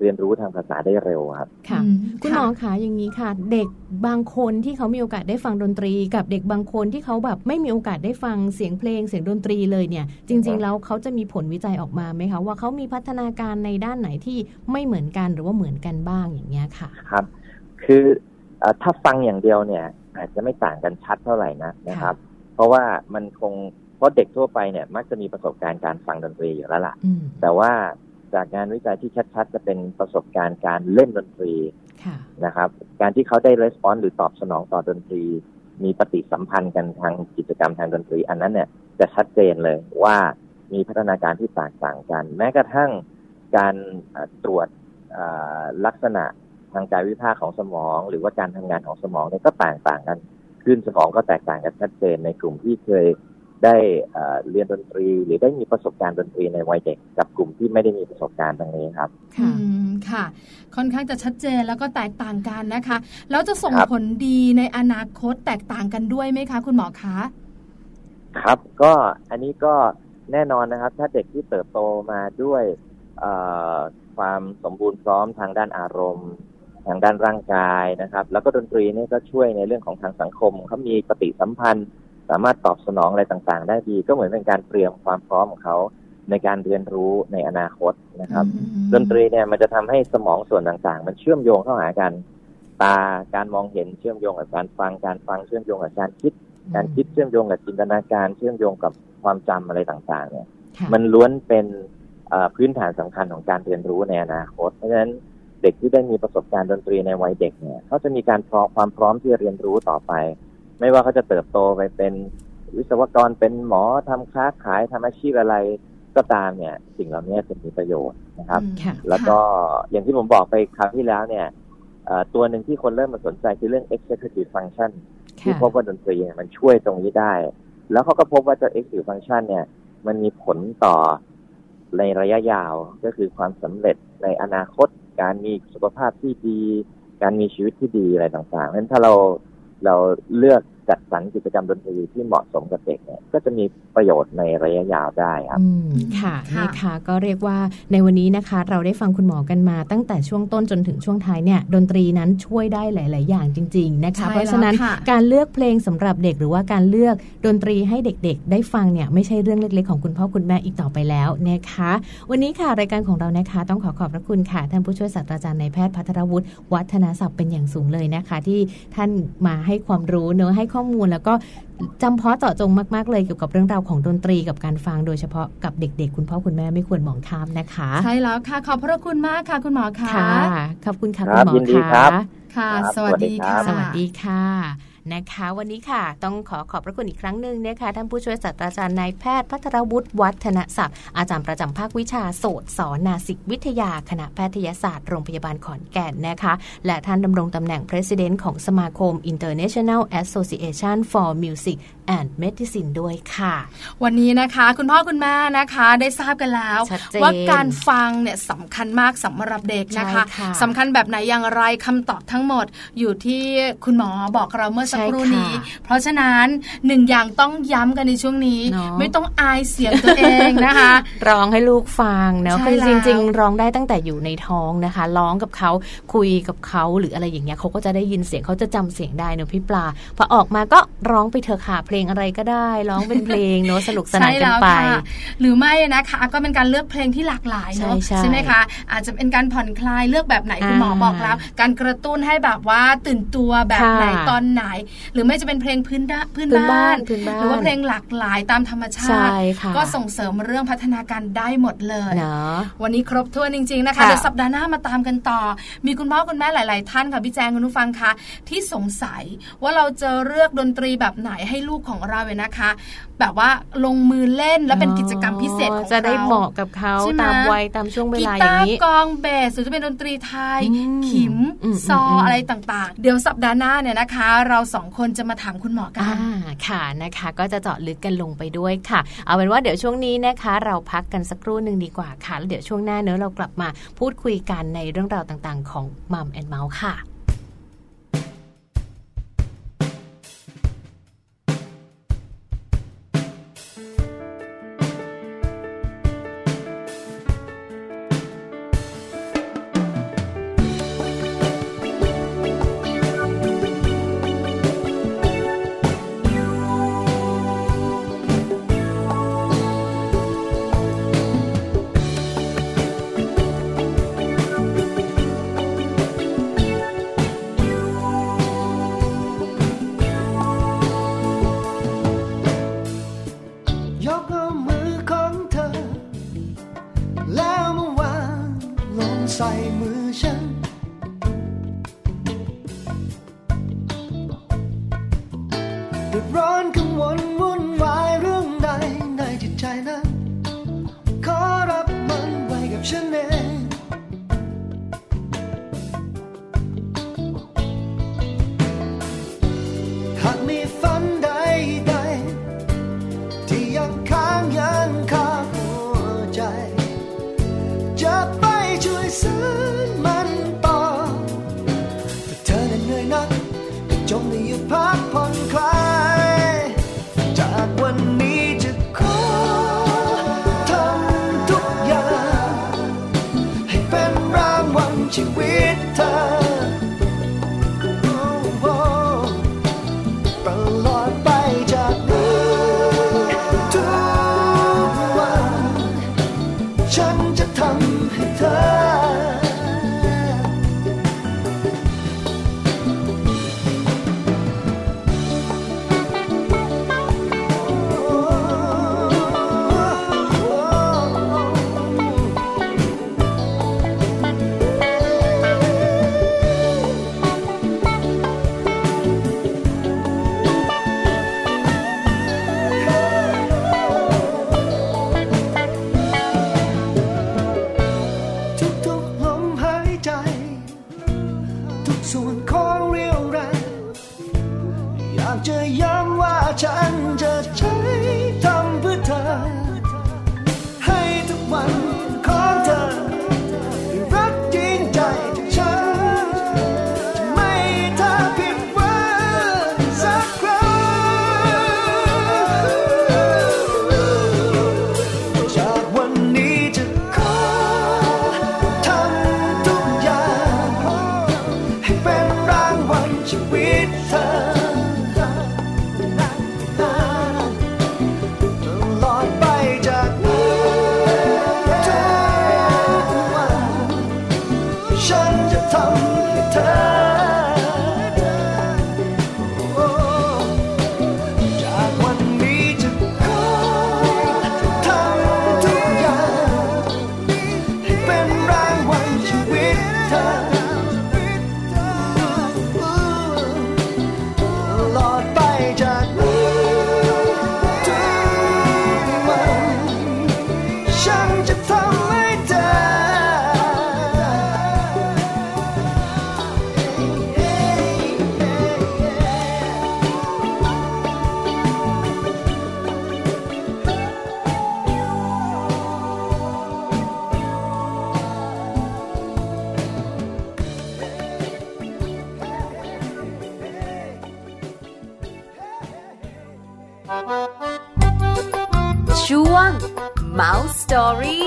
Speaker 6: เรียนรู้ทางภาษาได้เร็วครับ
Speaker 2: ค่ะ คุณหมอคะอย่างนี้ค่ะ เด็กบางคนที่เขามีโอกาสได้ฟังดนตรี กับเด็กบางคนที่เขาแบบไม่มีโอกาสได้ฟังเสียงเพลงเสียงดนตรีเลยเนี่ย จริง ๆ แล้วเขาจะมีผลวิจัยออกมาไหมคะว่าเขามีพัฒนาการในด้านไหนที่ไม่เหมือนกันหรือว่าเหมือนกันบ้างอย่างเงี้ยค่ะ
Speaker 6: ครับ คือถ้าฟังอย่างเดียวเนี่ย อาจจะไม่ต่างกันชัดเท่าไหร่นะนะครับ เพราะว่ามันคงเพราะเด็กทั่วไปเนี่ย มักจะมีประสบการณ์การฟังดนตรีอยู่แล้วล่ะ แต่ว่า จากงานวิจัยที่ชัดๆ จะเป็นประสบการณ์การเล่นดนตรีนะครับ การที่เขาได้รีสปอนส์หรือตอบสนองต่อดนตรี มีปฏิสัมพันธ์กันทางกิจกรรมทางดนตรี อันนั้นเนี่ยจะชัดเจนเลยว่ามีพัฒนาการที่แตกต่างกัน แม้กระทั่งการตรวจลักษณะทางกายวิภาคของสมอง หรือว่าการทำงานของสมองเนี่ยก็แตกต่างกันขึ้นสมองก็แตกต่างกันชัดเจนในกลุ่มที่เคย ได้เรียนดนตรีหรือได้มีประสบการณ์ดนตรีในวัยเด็ก กับกลุ่มที่ไม่ได้มีประสบการณ์ตรงนี้ครับ
Speaker 3: ค่ะค่ะ ค่อนข้างจะชัดเจนแล้วก็แตกต่างกันนะคะ แล้วจะส่งผลดีในอนาคตแตกต่างกันด้วยไหมคะ คุณหมอคะ
Speaker 6: ครับก็อันนี้ก็แน่นอนนะครับ ถ้าเด็กที่เติบโตมาด้วยความสมบูรณ์พร้อมทางด้านอารมณ์ทางด้านร่างกายนะครับ แล้วก็ดนตรีนี่ก็ช่วยในเรื่องของทางสังคมเขามีปฏิสัมพันธ์ สามารถตอบสนองอะไรต่างๆ ได้ดี ก็เหมือนเป็นการเตรียมความพร้อมของเขาในการเรียนรู้ในอนาคตนะครับ ดนตรีเนี่ยมันจะทำให้สมองส่วนต่างๆ มันเชื่อมโยงเข้าหากัน ตาการมองเห็นเชื่อมโยงกับการฟังการฟังเชื่อมโยงกับการคิด การคิดเชื่อมโยงกับจินตนาการเชื่อมโยงกับความจำอะไรต่างๆ เนี่ย มันล้วนเป็นพื้นฐานสำคัญของการเรียนรู้ในอนาคตเพราะฉะนั้นเด็กที่ได้มีประสบการณ์ดนตรีในวัยเด็กเนี่ยเขาจะมีการพร้อมความพร้อมที่จะเรียนรู้ต่อไป ไม่ว่าเขาจะเติบโตไปเป็นวิศวกรเป็นหมอทำค้าขายทำอาชีพอะไรก็ตามเนี่ย สิ่งเหล่านี้จะมีประโยชน์นะครับ แล้วก็อย่างที่ผมบอกไปครั้งที่แล้วเนี่ยตัวหนึ่งที่คนเริ่มมาสนใจคือเรื่อง executive function ที่พบว่าดนตรีมันช่วยตรงนี้ได้ แล้วเขาก็พบว่าเจ้า executive function เนี่ย มันมีผลต่อในระยะยาวก็คือความสำเร็จในอนาคต การมีสุขภาพที่ดี การมีชีวิตที่ดีอะไรต่างๆเพราะฉะนั้นถ้าเรา เราเลือก จัดสรรกิจกรรมดนตรีที่เหมาะสมกับเด็กเนี่ยก็จะมีประโยชน์ในระยะยาวได้ครับ
Speaker 2: ค่ะนะคะก็เรียกว่าในวันนี้นะคะ เราได้ฟังคุณหมอกันมา ตั้งแต่ช่วงต้นจนถึงช่วงท้ายเนี่ยดนตรีนั้นช่วยได้หลาย ๆ อย่างจริง ๆ นะคะ เพราะฉะนั้นการเลือกเพลงสำหรับเด็กหรือว่าการเลือกดนตรีให้เด็ก ๆ ได้ฟังเนี่ยไม่ใช่เรื่องเล็ก ๆ ของคุณพ่อคุณแม่อีกต่อไปแล้วนะคะ วันนี้ค่ะรายการของเรานะคะ ต้องขอขอบพระคุณค่ะท่านผู้ช่วยศาสตราจารย์นายแพทย์พัทรวุฒิวัฒนศัพท์เป็นอย่างสูงเลยนะคะ ที่ท่านมาให้ความรู้เนื้อให้ข้อมูล แล้วก็จำเพาะเจาะจงมาก ๆ เลยเกี่ยวกับเรื่องราวของดนตรีกับการฟังโดยเฉพาะกับเด็ก ๆ คุณพ่อคุณแม่ไม่ควรมองข้ามนะคะ
Speaker 3: ใช่แล้วค่ะ ขอบพระคุณมากค่ะ คุณหมอค่ะ
Speaker 2: ขอบคุณค่ะคุณหมอ
Speaker 6: ค่ะ
Speaker 3: ค่ะ สวัสดีค่ะ
Speaker 2: สวัสดีค่ะ นะคะ วันนี้ค่ะ ต้องขอขอบพระคุณอีกครั้งหนึ่งนะคะท่านผู้ช่วยศาสตราจารย์นายแพทย์พัทรวุฒิวัฒนศักดิ์อาจารย์ประจำภาควิชาโสตสอนนาสิกวิทยาคณะแพทยศาสตร์โรงพยาบาลขอนแก่นนะคะ และท่านดำรงตำแหน่ง President ของสมาคม International Association for Music and Medicine ด้วยค่ะ
Speaker 3: วันนี้นะคะคุณพ่อคุณแม่นะคะได้ทราบกันแล้ว ว่าการฟังเนี่ยสำคัญมากสำหรับเด็กนะคะคะสำคัญแบบไหนอย่างไรคำตอบทั้งหมดอยู่ที่คุณหมอบอกเราเมื่อสักครู่นี้ เพราะฉะนั้นหนึ่งอย่างต้องย้ำกันในช่วงนี้ ไม่ต้องอายเสียงตัวเองนะคะ
Speaker 2: ร้องให้ลูกฟังเนาะคือจริง ๆ ร้องได้ตั้งแต่อยู่ในท้องนะคะ ร้องกับเขาคุยกับเขาหรืออะไรอย่างเงี้ยเขาก็จะได้ยินเสียงเขาจะจำเสียงได้เนอะพี่ปลาพอออกมาก็ร้องไปเถอะค่ะเพลงอะไรก็ได้ ร้องเป็นเพลงเนอะสนุกสนานกันไป
Speaker 3: หรือไม่นะคะ ก็เป็นการเลือกเพลงที่หลากหลายเนอะใช่ไหมคะอาจจะเป็นการผ่อนคลายเลือกแบบไหนคุณหมอบอกแล้ว การกระตุ้นให้แบบว่าตื่นตัวแบบไหนตอนไหนหรือไม่จะเป็นเพลงพื้นพื้นบ้าน หรือว่าเพลงหลากหลายตามธรรมชาติ ก็ส่งเสริมเรื่องพัฒนาการได้หมดเลยวันนี้ครบถ้วนจริง ๆ นะคะเดี๋ยวสัปดาห์หน้ามาตามกันต่อ มีคุณพ่อคุณแม่หลาย ๆ ท่านค่ะพี่แจงคุณผู้ฟังคะที่สงสัยว่าเราจะเลือกดนตรีแบบไหนให้ลูกของเราเลยนะคะ แบบว่าลงมือเล่นแล้วเป็นกิจกรรมพิเศษของเรา
Speaker 2: จะได้เหมาะกับเขาตามวัยตามช่วงเวลาอย่างนี้
Speaker 3: กีตาร์กองเบสหรือจะเป็นดนตรีไทย ขิม ซออะไรต่างๆ เดี๋ยวสัปดาห์หน้าเนี่ยนะคะ เราสองคนจะมาถามคุณหมอกัน
Speaker 2: ค่ะนะคะ ก็จะเจาะลึกกันลงไปด้วยค่ะ เอาเป็นว่าเดี๋ยวช่วงนี้นะคะ เราพักกันสักครู่หนึ่งดีกว่าค่ะแล้วเดี๋ยวช่วงหน้าเนื้อเรากลับมาพูดคุยกันในเรื่องราวต่างๆ ของมัมแอนเมาส์ค่ะ
Speaker 7: ช่วง
Speaker 1: Mouse Story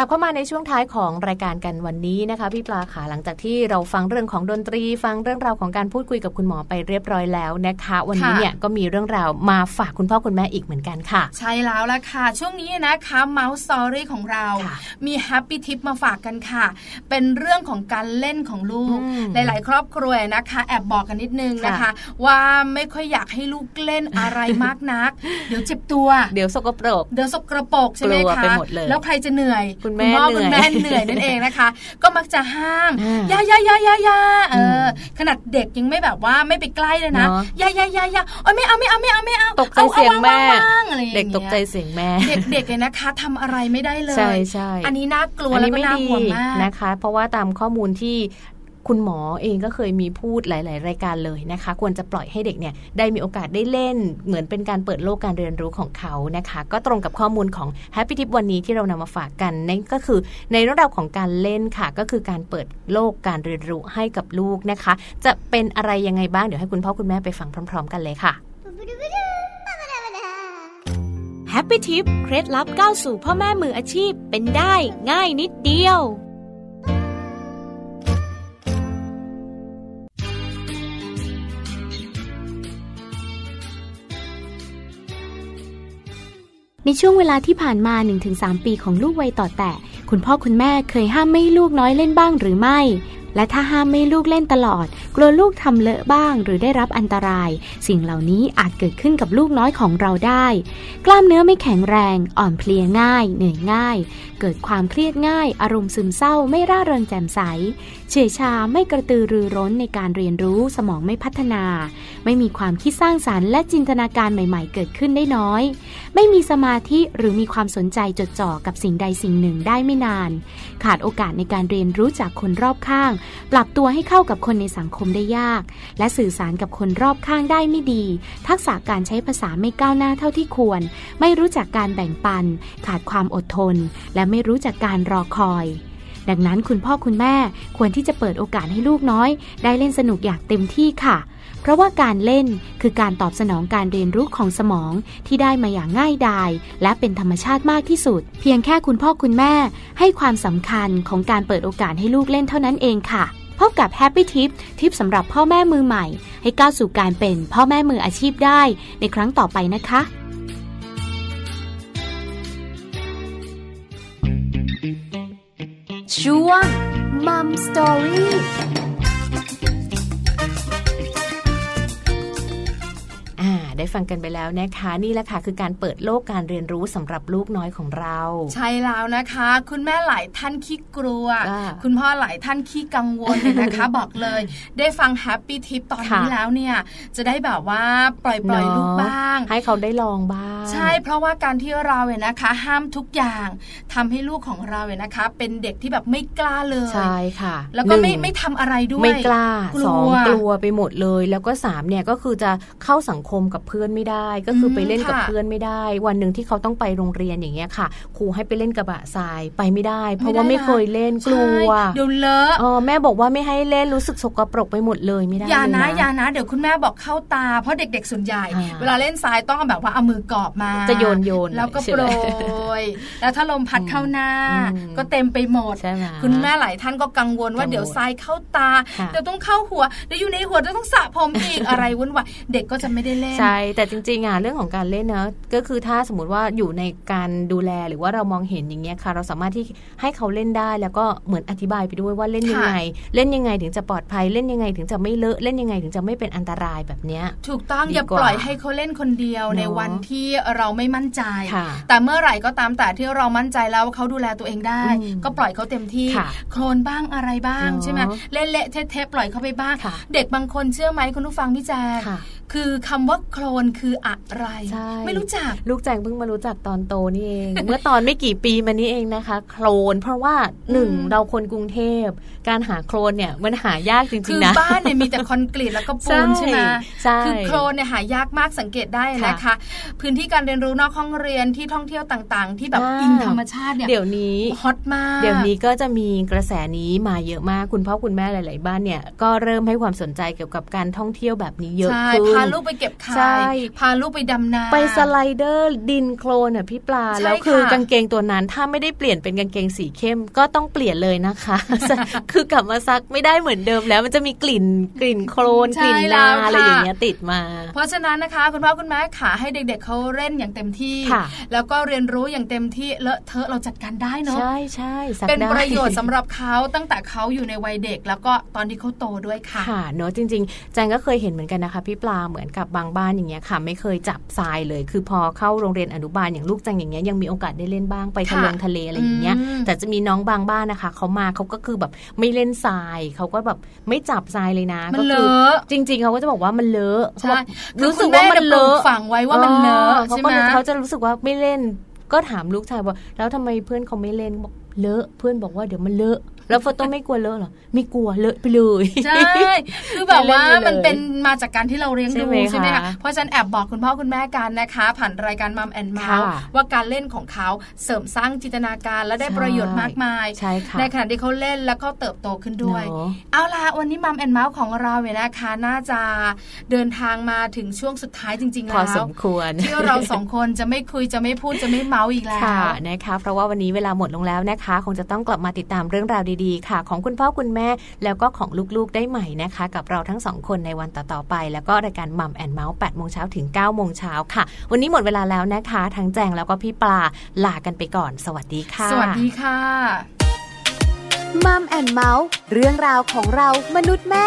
Speaker 2: ลับเข้ามาในช่วงท้ายของรายการกันวันนี้นะคะ พี่ปลาขาหลังจากที่เราฟังเรื่องของดนตรี ฟังเรื่องราวของการพูดคุยกับคุณหมอไปเรียบร้อยแล้วนะคะ วันนี้เนี่ยก็มีเรื่องราวมาฝากคุณพ่อคุณแม่อีกเหมือนกันค่ะ
Speaker 3: ใช่แล้วล่ะค่ะ ช่วงนี้นะคะ Mouse Story ของเรา
Speaker 2: ค่ะ
Speaker 3: มีแฮปปี้ทิปมาฝากกันค่ะ เป็นเรื่องของการเล่นของลูก
Speaker 2: อืม
Speaker 3: หลาย ๆ ครอบครัวนะคะ แอบบอกกันนิดนึงนะคะ
Speaker 2: ค่ะ
Speaker 3: ว่าไม่ค่อยอยากให้ลูกเล่นอะไรมากนัก เดี๋ยวเจ็บตัว
Speaker 2: เดี๋ยวสกปรก
Speaker 3: เดี๋ยวสกระปรกใช่ไหม
Speaker 2: กลัว
Speaker 3: คะ
Speaker 2: ไปหมดเลย
Speaker 3: แล้วใครจะเหนื่อย
Speaker 2: คุณแม่
Speaker 3: พ่อ
Speaker 2: เหนื่อย
Speaker 3: คุณแม่เหนื่อยนั่นเองนะคะ ก็มักจะห้าม
Speaker 2: อ่า
Speaker 3: อยาอยาอยาอยาอยาเอออ
Speaker 2: ม
Speaker 3: ขนาดเด็กยังไม่แบบว่าไม่ไปใกล้เลยนะ
Speaker 2: เนอะ
Speaker 3: อยาอยาอยาอยาโอ้ยไม่เอาไม่เอาไม่เอาไม่เอา
Speaker 2: ตกใจเสียงแม่
Speaker 3: อาเอาวางๆอะไรอย่าง
Speaker 2: เด็
Speaker 3: เงี้
Speaker 2: ก
Speaker 3: ย
Speaker 2: ตกใจเสียงแม่
Speaker 3: เด็กๆเลยนะคะทำอะไรไม่ได้เลย
Speaker 2: ใช่ใช่
Speaker 3: อันนี้น่ากลัว
Speaker 2: อัน
Speaker 3: แล้ว
Speaker 2: นี้
Speaker 3: ก็
Speaker 2: ไม่
Speaker 3: น่า
Speaker 2: ดี
Speaker 3: ห่วงมาก
Speaker 2: นะคะ เพราะว่าตามข้อมูลที่ คุณหมอเองก็เคยมีพูดหลาย ๆ รายการเลยนะคะ ควรจะปล่อยให้เด็กเนี่ยได้มีโอกาสได้เล่น เหมือนเป็นการเปิดโลกการเรียนรู้ของเขานะคะ ก็ตรงกับข้อมูลของ Happy Tip วันนี้ที่เรานำมาฝากกันนั่นก็คือในเรื่องราวของการเล่นค่ะ ก็คือการเปิดโลกการเรียนรู้ให้กับลูกนะคะ จะเป็นอะไรยังไงบ้างเดี๋ยวให้คุณพ่อคุณแม่ไปฟังพร้อม ๆ กันเลยค่ะ
Speaker 8: แฮปปี้ทิปเคล็ดลับก้าวสู่พ่อแม่มืออาชีพเป็นได้ง่ายนิดเดียว ในช่วงเวลาที่ผ่านมา 1-3 ปีของลูกวัยต่อแต่คุณพ่อคุณแม่เคยห้ามไม่ให้ลูกน้อยเล่นบ้างหรือไม่ และถ้าห้ามไม่ลูกเล่นตลอด กลัวลูกทำเลอะบ้าง หรือได้รับอันตราย สิ่งเหล่านี้อาจเกิดขึ้นกับลูกน้อยของเราได้ กล้ามเนื้อไม่แข็งแรง อ่อนเพลียง่าย เหนื่อยง่าย เกิดความเครียดง่าย อารมณ์ซึมเศร้า ไม่ร่าเริงแจ่มใส เฉยชาไม่กระตือรือร้นในการเรียนรู้สมองไม่พัฒนา ไม่มีความคิดสร้างสารรค์และจินตนาการใหม่ๆ เกิดขึ้นได้น้อย ไม่มีสมาธิหรือมีความสนใจจดจ่อกับสิ่งใดสิ่งหนึ่งได้ไม่นาน ขาดโอกาสในการเรียนรู้จากคนรอบข้างปรับตัวให้เข้ากับคนในสังคมได้ยาก และสื่อสารกับคนรอบข้างได้ไม่ดี ทักษะการใช้ภาษาไม่ก้าวหน้าเท่าที่ควร ไม่รู้จักการแบ่งปัน ขาดความอดทน และไม่รู้จักการรอคอยดังนั้นคุณพ่อคุณแม่ควรที่จะเปิดโอกาสให้ลูกน้อย ได้เล่นสนุกอย่างเต็มที่ค่ะ เพราะว่าการเล่นคือการตอบสนองการเรียนรู้ของสมองที่ได้มาอย่างง่ายดาย และเป็นธรรมชาติมากที่สุด เพียงแค่คุณพ่อคุณแม่ ให้ความสำคัญของการเปิดโอกาสให้ลูกเล่นเท่านั้นเองค่ะ พบกับ Happy Tip ทิปสำหรับพ่อแม่มือใหม่ ให้ก้าวสู่การเป็นพ่อแม่มืออาชีพได้ ในครั้งต่อไปนะคะ
Speaker 1: ช่วงมัมสตอรี่
Speaker 2: ได้ฟังกันไปแล้วนะคะ นี่แหละค่ะคือการเปิดโลกการเรียนรู้สำหรับลูกน้อยของเรา
Speaker 3: ใช่แล้วนะคะ คุณแม่หลายท่านขี้กลัว
Speaker 2: อ่า
Speaker 3: คุณพ่อหลายท่านขี้กังวลเลยนะคะ บอกเลย ได้ฟังแฮปปี้ทิปตอนนี้
Speaker 2: ค่ะ
Speaker 3: แล้วเนี่ย จะได้แบบว่าปล่อยปล่อย
Speaker 2: เนอะ
Speaker 3: ลูกบ้าง
Speaker 2: ให้เขาได้ลองบ้าง
Speaker 3: ใช่เพราะว่าการที่เราเนี่ยนะคะ ห้ามทุกอย่างทำให้ลูกของเราเนี่ยนะคะ เป็นเด็กที่แบบไม่กล้าเลย
Speaker 2: ใช่ค่ะ
Speaker 3: แล้วก็ไม่
Speaker 2: หนึ่ง
Speaker 3: ไม่ทำอะไรด้วย
Speaker 2: ไม่กล้าก
Speaker 3: ลัว
Speaker 2: สองกลัวไปหมดเลย แล้วก็สามเนี่ยก็คือจะเข้าสังคมกับเพื่อนไม่ได้ ก็คืออ
Speaker 3: ม
Speaker 2: ไปเล่นกับ
Speaker 3: ค่ะ
Speaker 2: เพื่อนไม่ได้ วันหนึ่งที่เขาต้องไปโรงเรียนอย่างเงี้ยค่ะ ครูให้ไปเล่นกระบะทรายไปไม่ได้ เพราะว่าไม่เคยเล่นกลัว
Speaker 3: ใช่เดี๋ยวเลอะ
Speaker 2: เออแม่บอกว่าไม่ให้เล่นรู้สึกสกปรกไปหมดเลยไม่ได้
Speaker 3: อย่า
Speaker 2: เล
Speaker 3: นะอย่านะ เดี๋ยวคุณแม่บอกเข้าตา เพราะเด็ก ๆ ส่วนใหญ่
Speaker 2: อ่า
Speaker 3: เวลาเล่นทรายต้องเอาแบบว่าเอามือกอบมา
Speaker 2: จะโยนโยน
Speaker 3: แล้วก็
Speaker 2: ใช่
Speaker 3: โป
Speaker 2: ไห
Speaker 3: ร
Speaker 2: ม
Speaker 3: ยแล้วถ้าลมพัดเข้าหน้า
Speaker 2: อืม
Speaker 3: ก็เต็มไปหมด
Speaker 2: ใช่ไหม
Speaker 3: คุณแม่หลายท่านก็กังวลว่า
Speaker 2: กังวล
Speaker 3: เดี๋ยวทรายเข้าตา
Speaker 2: ค่ะ
Speaker 3: เดี๋ยวต้องเข้าหัวเดี๋ยวอยู่ในหัวจะต้องสระผมอีกอะไรวุ่นวายเด็กก็จะไม่ได้เล่น
Speaker 2: ใช่แต่จริงๆอะเรื่องของการเล่นเนอะก็คือถ้าสมมติว่าอยู่ในการดูแลหรือว่าเรามองเห็นอย่างเงี้ยค่ะ เราสามารถที่ให้เขาเล่นได้ แล้วก็เหมือนอธิบายไปด้วยว่าเล่นยังไง เล่นยังไงถึงจะปลอดภัยเล่นยังไงถึงจะไม่เลอะเล่นยังไงถึงจะไม่เป็นอันตรายแบบเนี้ย
Speaker 3: ถูกต้อง
Speaker 2: ดี
Speaker 3: อย่าก
Speaker 2: ว่า
Speaker 3: ปล่อยให้เขาเล่นคนเดียว
Speaker 2: เนอะ
Speaker 3: ในวันที่เราไม่มั่นใจ
Speaker 2: ค่ะ
Speaker 3: แต่เมื่อไหร่ก็ตามแต่ที่เรามั่นใจแล้วว่าเขาดูแลตัวเองได้
Speaker 2: อืม
Speaker 3: ก็ปล่อยเขาเต็มที่
Speaker 2: ค่ะ
Speaker 3: โคลนบ้างอะไรบ้าง
Speaker 2: เนอะ
Speaker 3: ใช่ไหมเล่นเละเทะๆปล่อยเขาไปบ้าง
Speaker 2: ค่ะ
Speaker 3: เด็กบางคนเชื่อไหมคุณผู้ฟังพี่แจ๊ค
Speaker 2: ค่ะ
Speaker 3: คือคำว่าโคลนคืออะไร
Speaker 2: ใช่
Speaker 3: ไม่รู้จัก
Speaker 2: ลูกแจงเพิ่งมารู้จักตอนโตนี่เอง เมื่อตอนไม่กี่ปีมานี้เองนะคะ โคลน เพราะว่าหนึ่ง
Speaker 3: อืม
Speaker 2: เราคนกรุงเทพ การหาโคลนเนี่ยมันหายากจริ
Speaker 3: คื
Speaker 2: ง
Speaker 3: อ
Speaker 2: ๆนะ
Speaker 3: บ้านเนี่ยมีแต่คอนกรีตแล้วก็ปูน
Speaker 2: ใช่
Speaker 3: ใช่ไหม
Speaker 2: ใช่
Speaker 3: คือโคลนเนี่ยหายากมากสังเกตได้นะคะ พื้นที่การเรียนรู้นอกห้องเรียนที่ท่องเที่ยวต่างๆ ที่แบบ
Speaker 2: อ่า
Speaker 3: อิงธรรมชาติเนี่ย
Speaker 2: เดี๋ยวนี้
Speaker 3: ฮอตมาก
Speaker 2: เดี๋ยวนี้ก็จะมีกระแสนี้มาเยอะมากคุณพ่อคุณแม่หลาย ๆ บ้านเนี่ยก็เริ่มให้ความสนใจเกี่ยวกับการท่องเที่ยวแบบนี้เยอะ
Speaker 3: ใช่
Speaker 2: ขึ้น
Speaker 3: พาลูกไปเก็บไข่
Speaker 2: ใช่
Speaker 3: พาลูกไปดำนา
Speaker 2: ไป sli der ดินโคลนอะพี่ปลา
Speaker 3: ใช่
Speaker 2: แล้วคือ
Speaker 3: ค่ะ
Speaker 2: กางเกงตัวนั้นถ้าไม่ได้เปลี่ยนเป็นกางเกงสีเข้มก็ต้องเปลี่ยนเลยนะคะ คือกลับมาซักไม่ได้เหมือนเดิมแล้วมันจะมีกลิ่นกลิ่นโคลนกลิ่นนาอะไรอย่างเงี้ยติดมา
Speaker 3: เพราะฉะนั้นนะคะคุณพ่อคุณแม่ขาให้เด็กๆเขาเล่นอย่างเต็มที่
Speaker 2: ค่ะ
Speaker 3: แล้วก็เรียนรู้อย่างเต็มที่เลอะเทอะเราจัดการได้เนาะ
Speaker 2: ใช่ใช่ซัก
Speaker 3: เป็น
Speaker 2: ได้
Speaker 3: ประโยชน์สำหรับเขาตั้งแต่เขาอยู่ในวัยเด็ก แล้วก็ตอนที่เขาโตด้วยค่ะ
Speaker 2: ค่ะเนอะจริง ๆ แจงก็เคยเห็นเหมือนกันนะคะพี่ปลาเหมือนกับบางบ้านอย่างเงี้ยค่ะ ไม่เคยจับทรายเลย คือพอเข้าโรงเรียนอนุบาลอย่างลูกแจงอย่างเงี้ยยังมีโอกาสได้เล่นบ้างไปทะเล
Speaker 3: ค่ะ
Speaker 2: ทะเลอะไรอย่างเงี้ย
Speaker 3: อืม
Speaker 2: แต่จะมีน้องบางบ้านนะคะเขามาเขาก็คือแบบไม่เล่นทรายเขาก็แบบไม่จับทรายเลยนะ
Speaker 3: มัน
Speaker 2: ก็
Speaker 3: เล
Speaker 2: คือ
Speaker 3: อะ
Speaker 2: จริง ๆเขาก็จะบอกว่ามันเลอะ
Speaker 3: ใช่
Speaker 2: เขาบอกรู้สึกว่ามันเลอะ
Speaker 3: คือคุณแม่เนี่ยปลูกฝังไว้ว่ามันเลอะ
Speaker 2: เขา
Speaker 3: ใช่
Speaker 2: ก็
Speaker 3: ไหม
Speaker 2: เขาจะรู้สึกว่าไม่เล่นก็ถามลูกชายว่าแล้วทำไมเพื่อนเขาไม่เล่นบอกเลอะเพื่อนบอกว่าเดี๋ยวมันเลอะ แล้วโฟโต้ไม่กลัวเลอะเหรอไม่กลัวเลอะไปเลย
Speaker 3: ใช่คือแบบว่า
Speaker 2: ไม่เล่นไปเลย
Speaker 3: มันเป็นมาจากการที่เราเลี้ยงดู
Speaker 2: ใช่ไหมคะ
Speaker 3: ใช่ไหมคะเพราะฉะนั้นแอบบอกคุณพ่อคุณแม่กันนะคะ ผ่านรายการ Mom and เมาท์
Speaker 2: ค่ะ
Speaker 3: ว่าการเล่นของเขาเสริมสร้างจินตนาการและได้
Speaker 2: ใช่
Speaker 3: ประโยชน์มากมาย
Speaker 2: ใช่ค่ะ
Speaker 3: ในขณะที่เขาเล่นแล้วก็เติบโตขึ้นด้วย
Speaker 2: เนอะ
Speaker 3: เอาล่ะวันนี้ Mom and เมาท์ของเราเนี่ยนะคะน่าจะเดินทางมาถึงช่วงสุดท้ายจริงๆ
Speaker 2: พอ
Speaker 3: แล้ว
Speaker 2: สมควร
Speaker 3: ที่เราสองคนจะไม่คุยจะไม่พูดจะไม่เมาท์อีกแล้ว
Speaker 2: ค่ะนะคะเพราะว่าวันนี้เวลาหมดลงแล้วนะคะ คงจะต้องกลับมาติดตามเรื่องราวดีๆ ค่ะ ของคุณพ่อคุณแม่ แล้วก็ของลูกๆได้ใหม่นะคะ กับเราทั้งสองคนในวันต่อๆไป แล้วก็รายการมัมแอนเมาส์8โมงเช้าถึง9โมงเช้าค่ะ วันนี้หมดเวลาแล้วนะคะ ทั้งแจงแล้วก็พี่ปลาลากันไปก่อน สวัสดีค่ะ
Speaker 3: สวัสดีค่ะ
Speaker 7: มัมแอนเมาส์เรื่องราวของเรามนุษย์แม่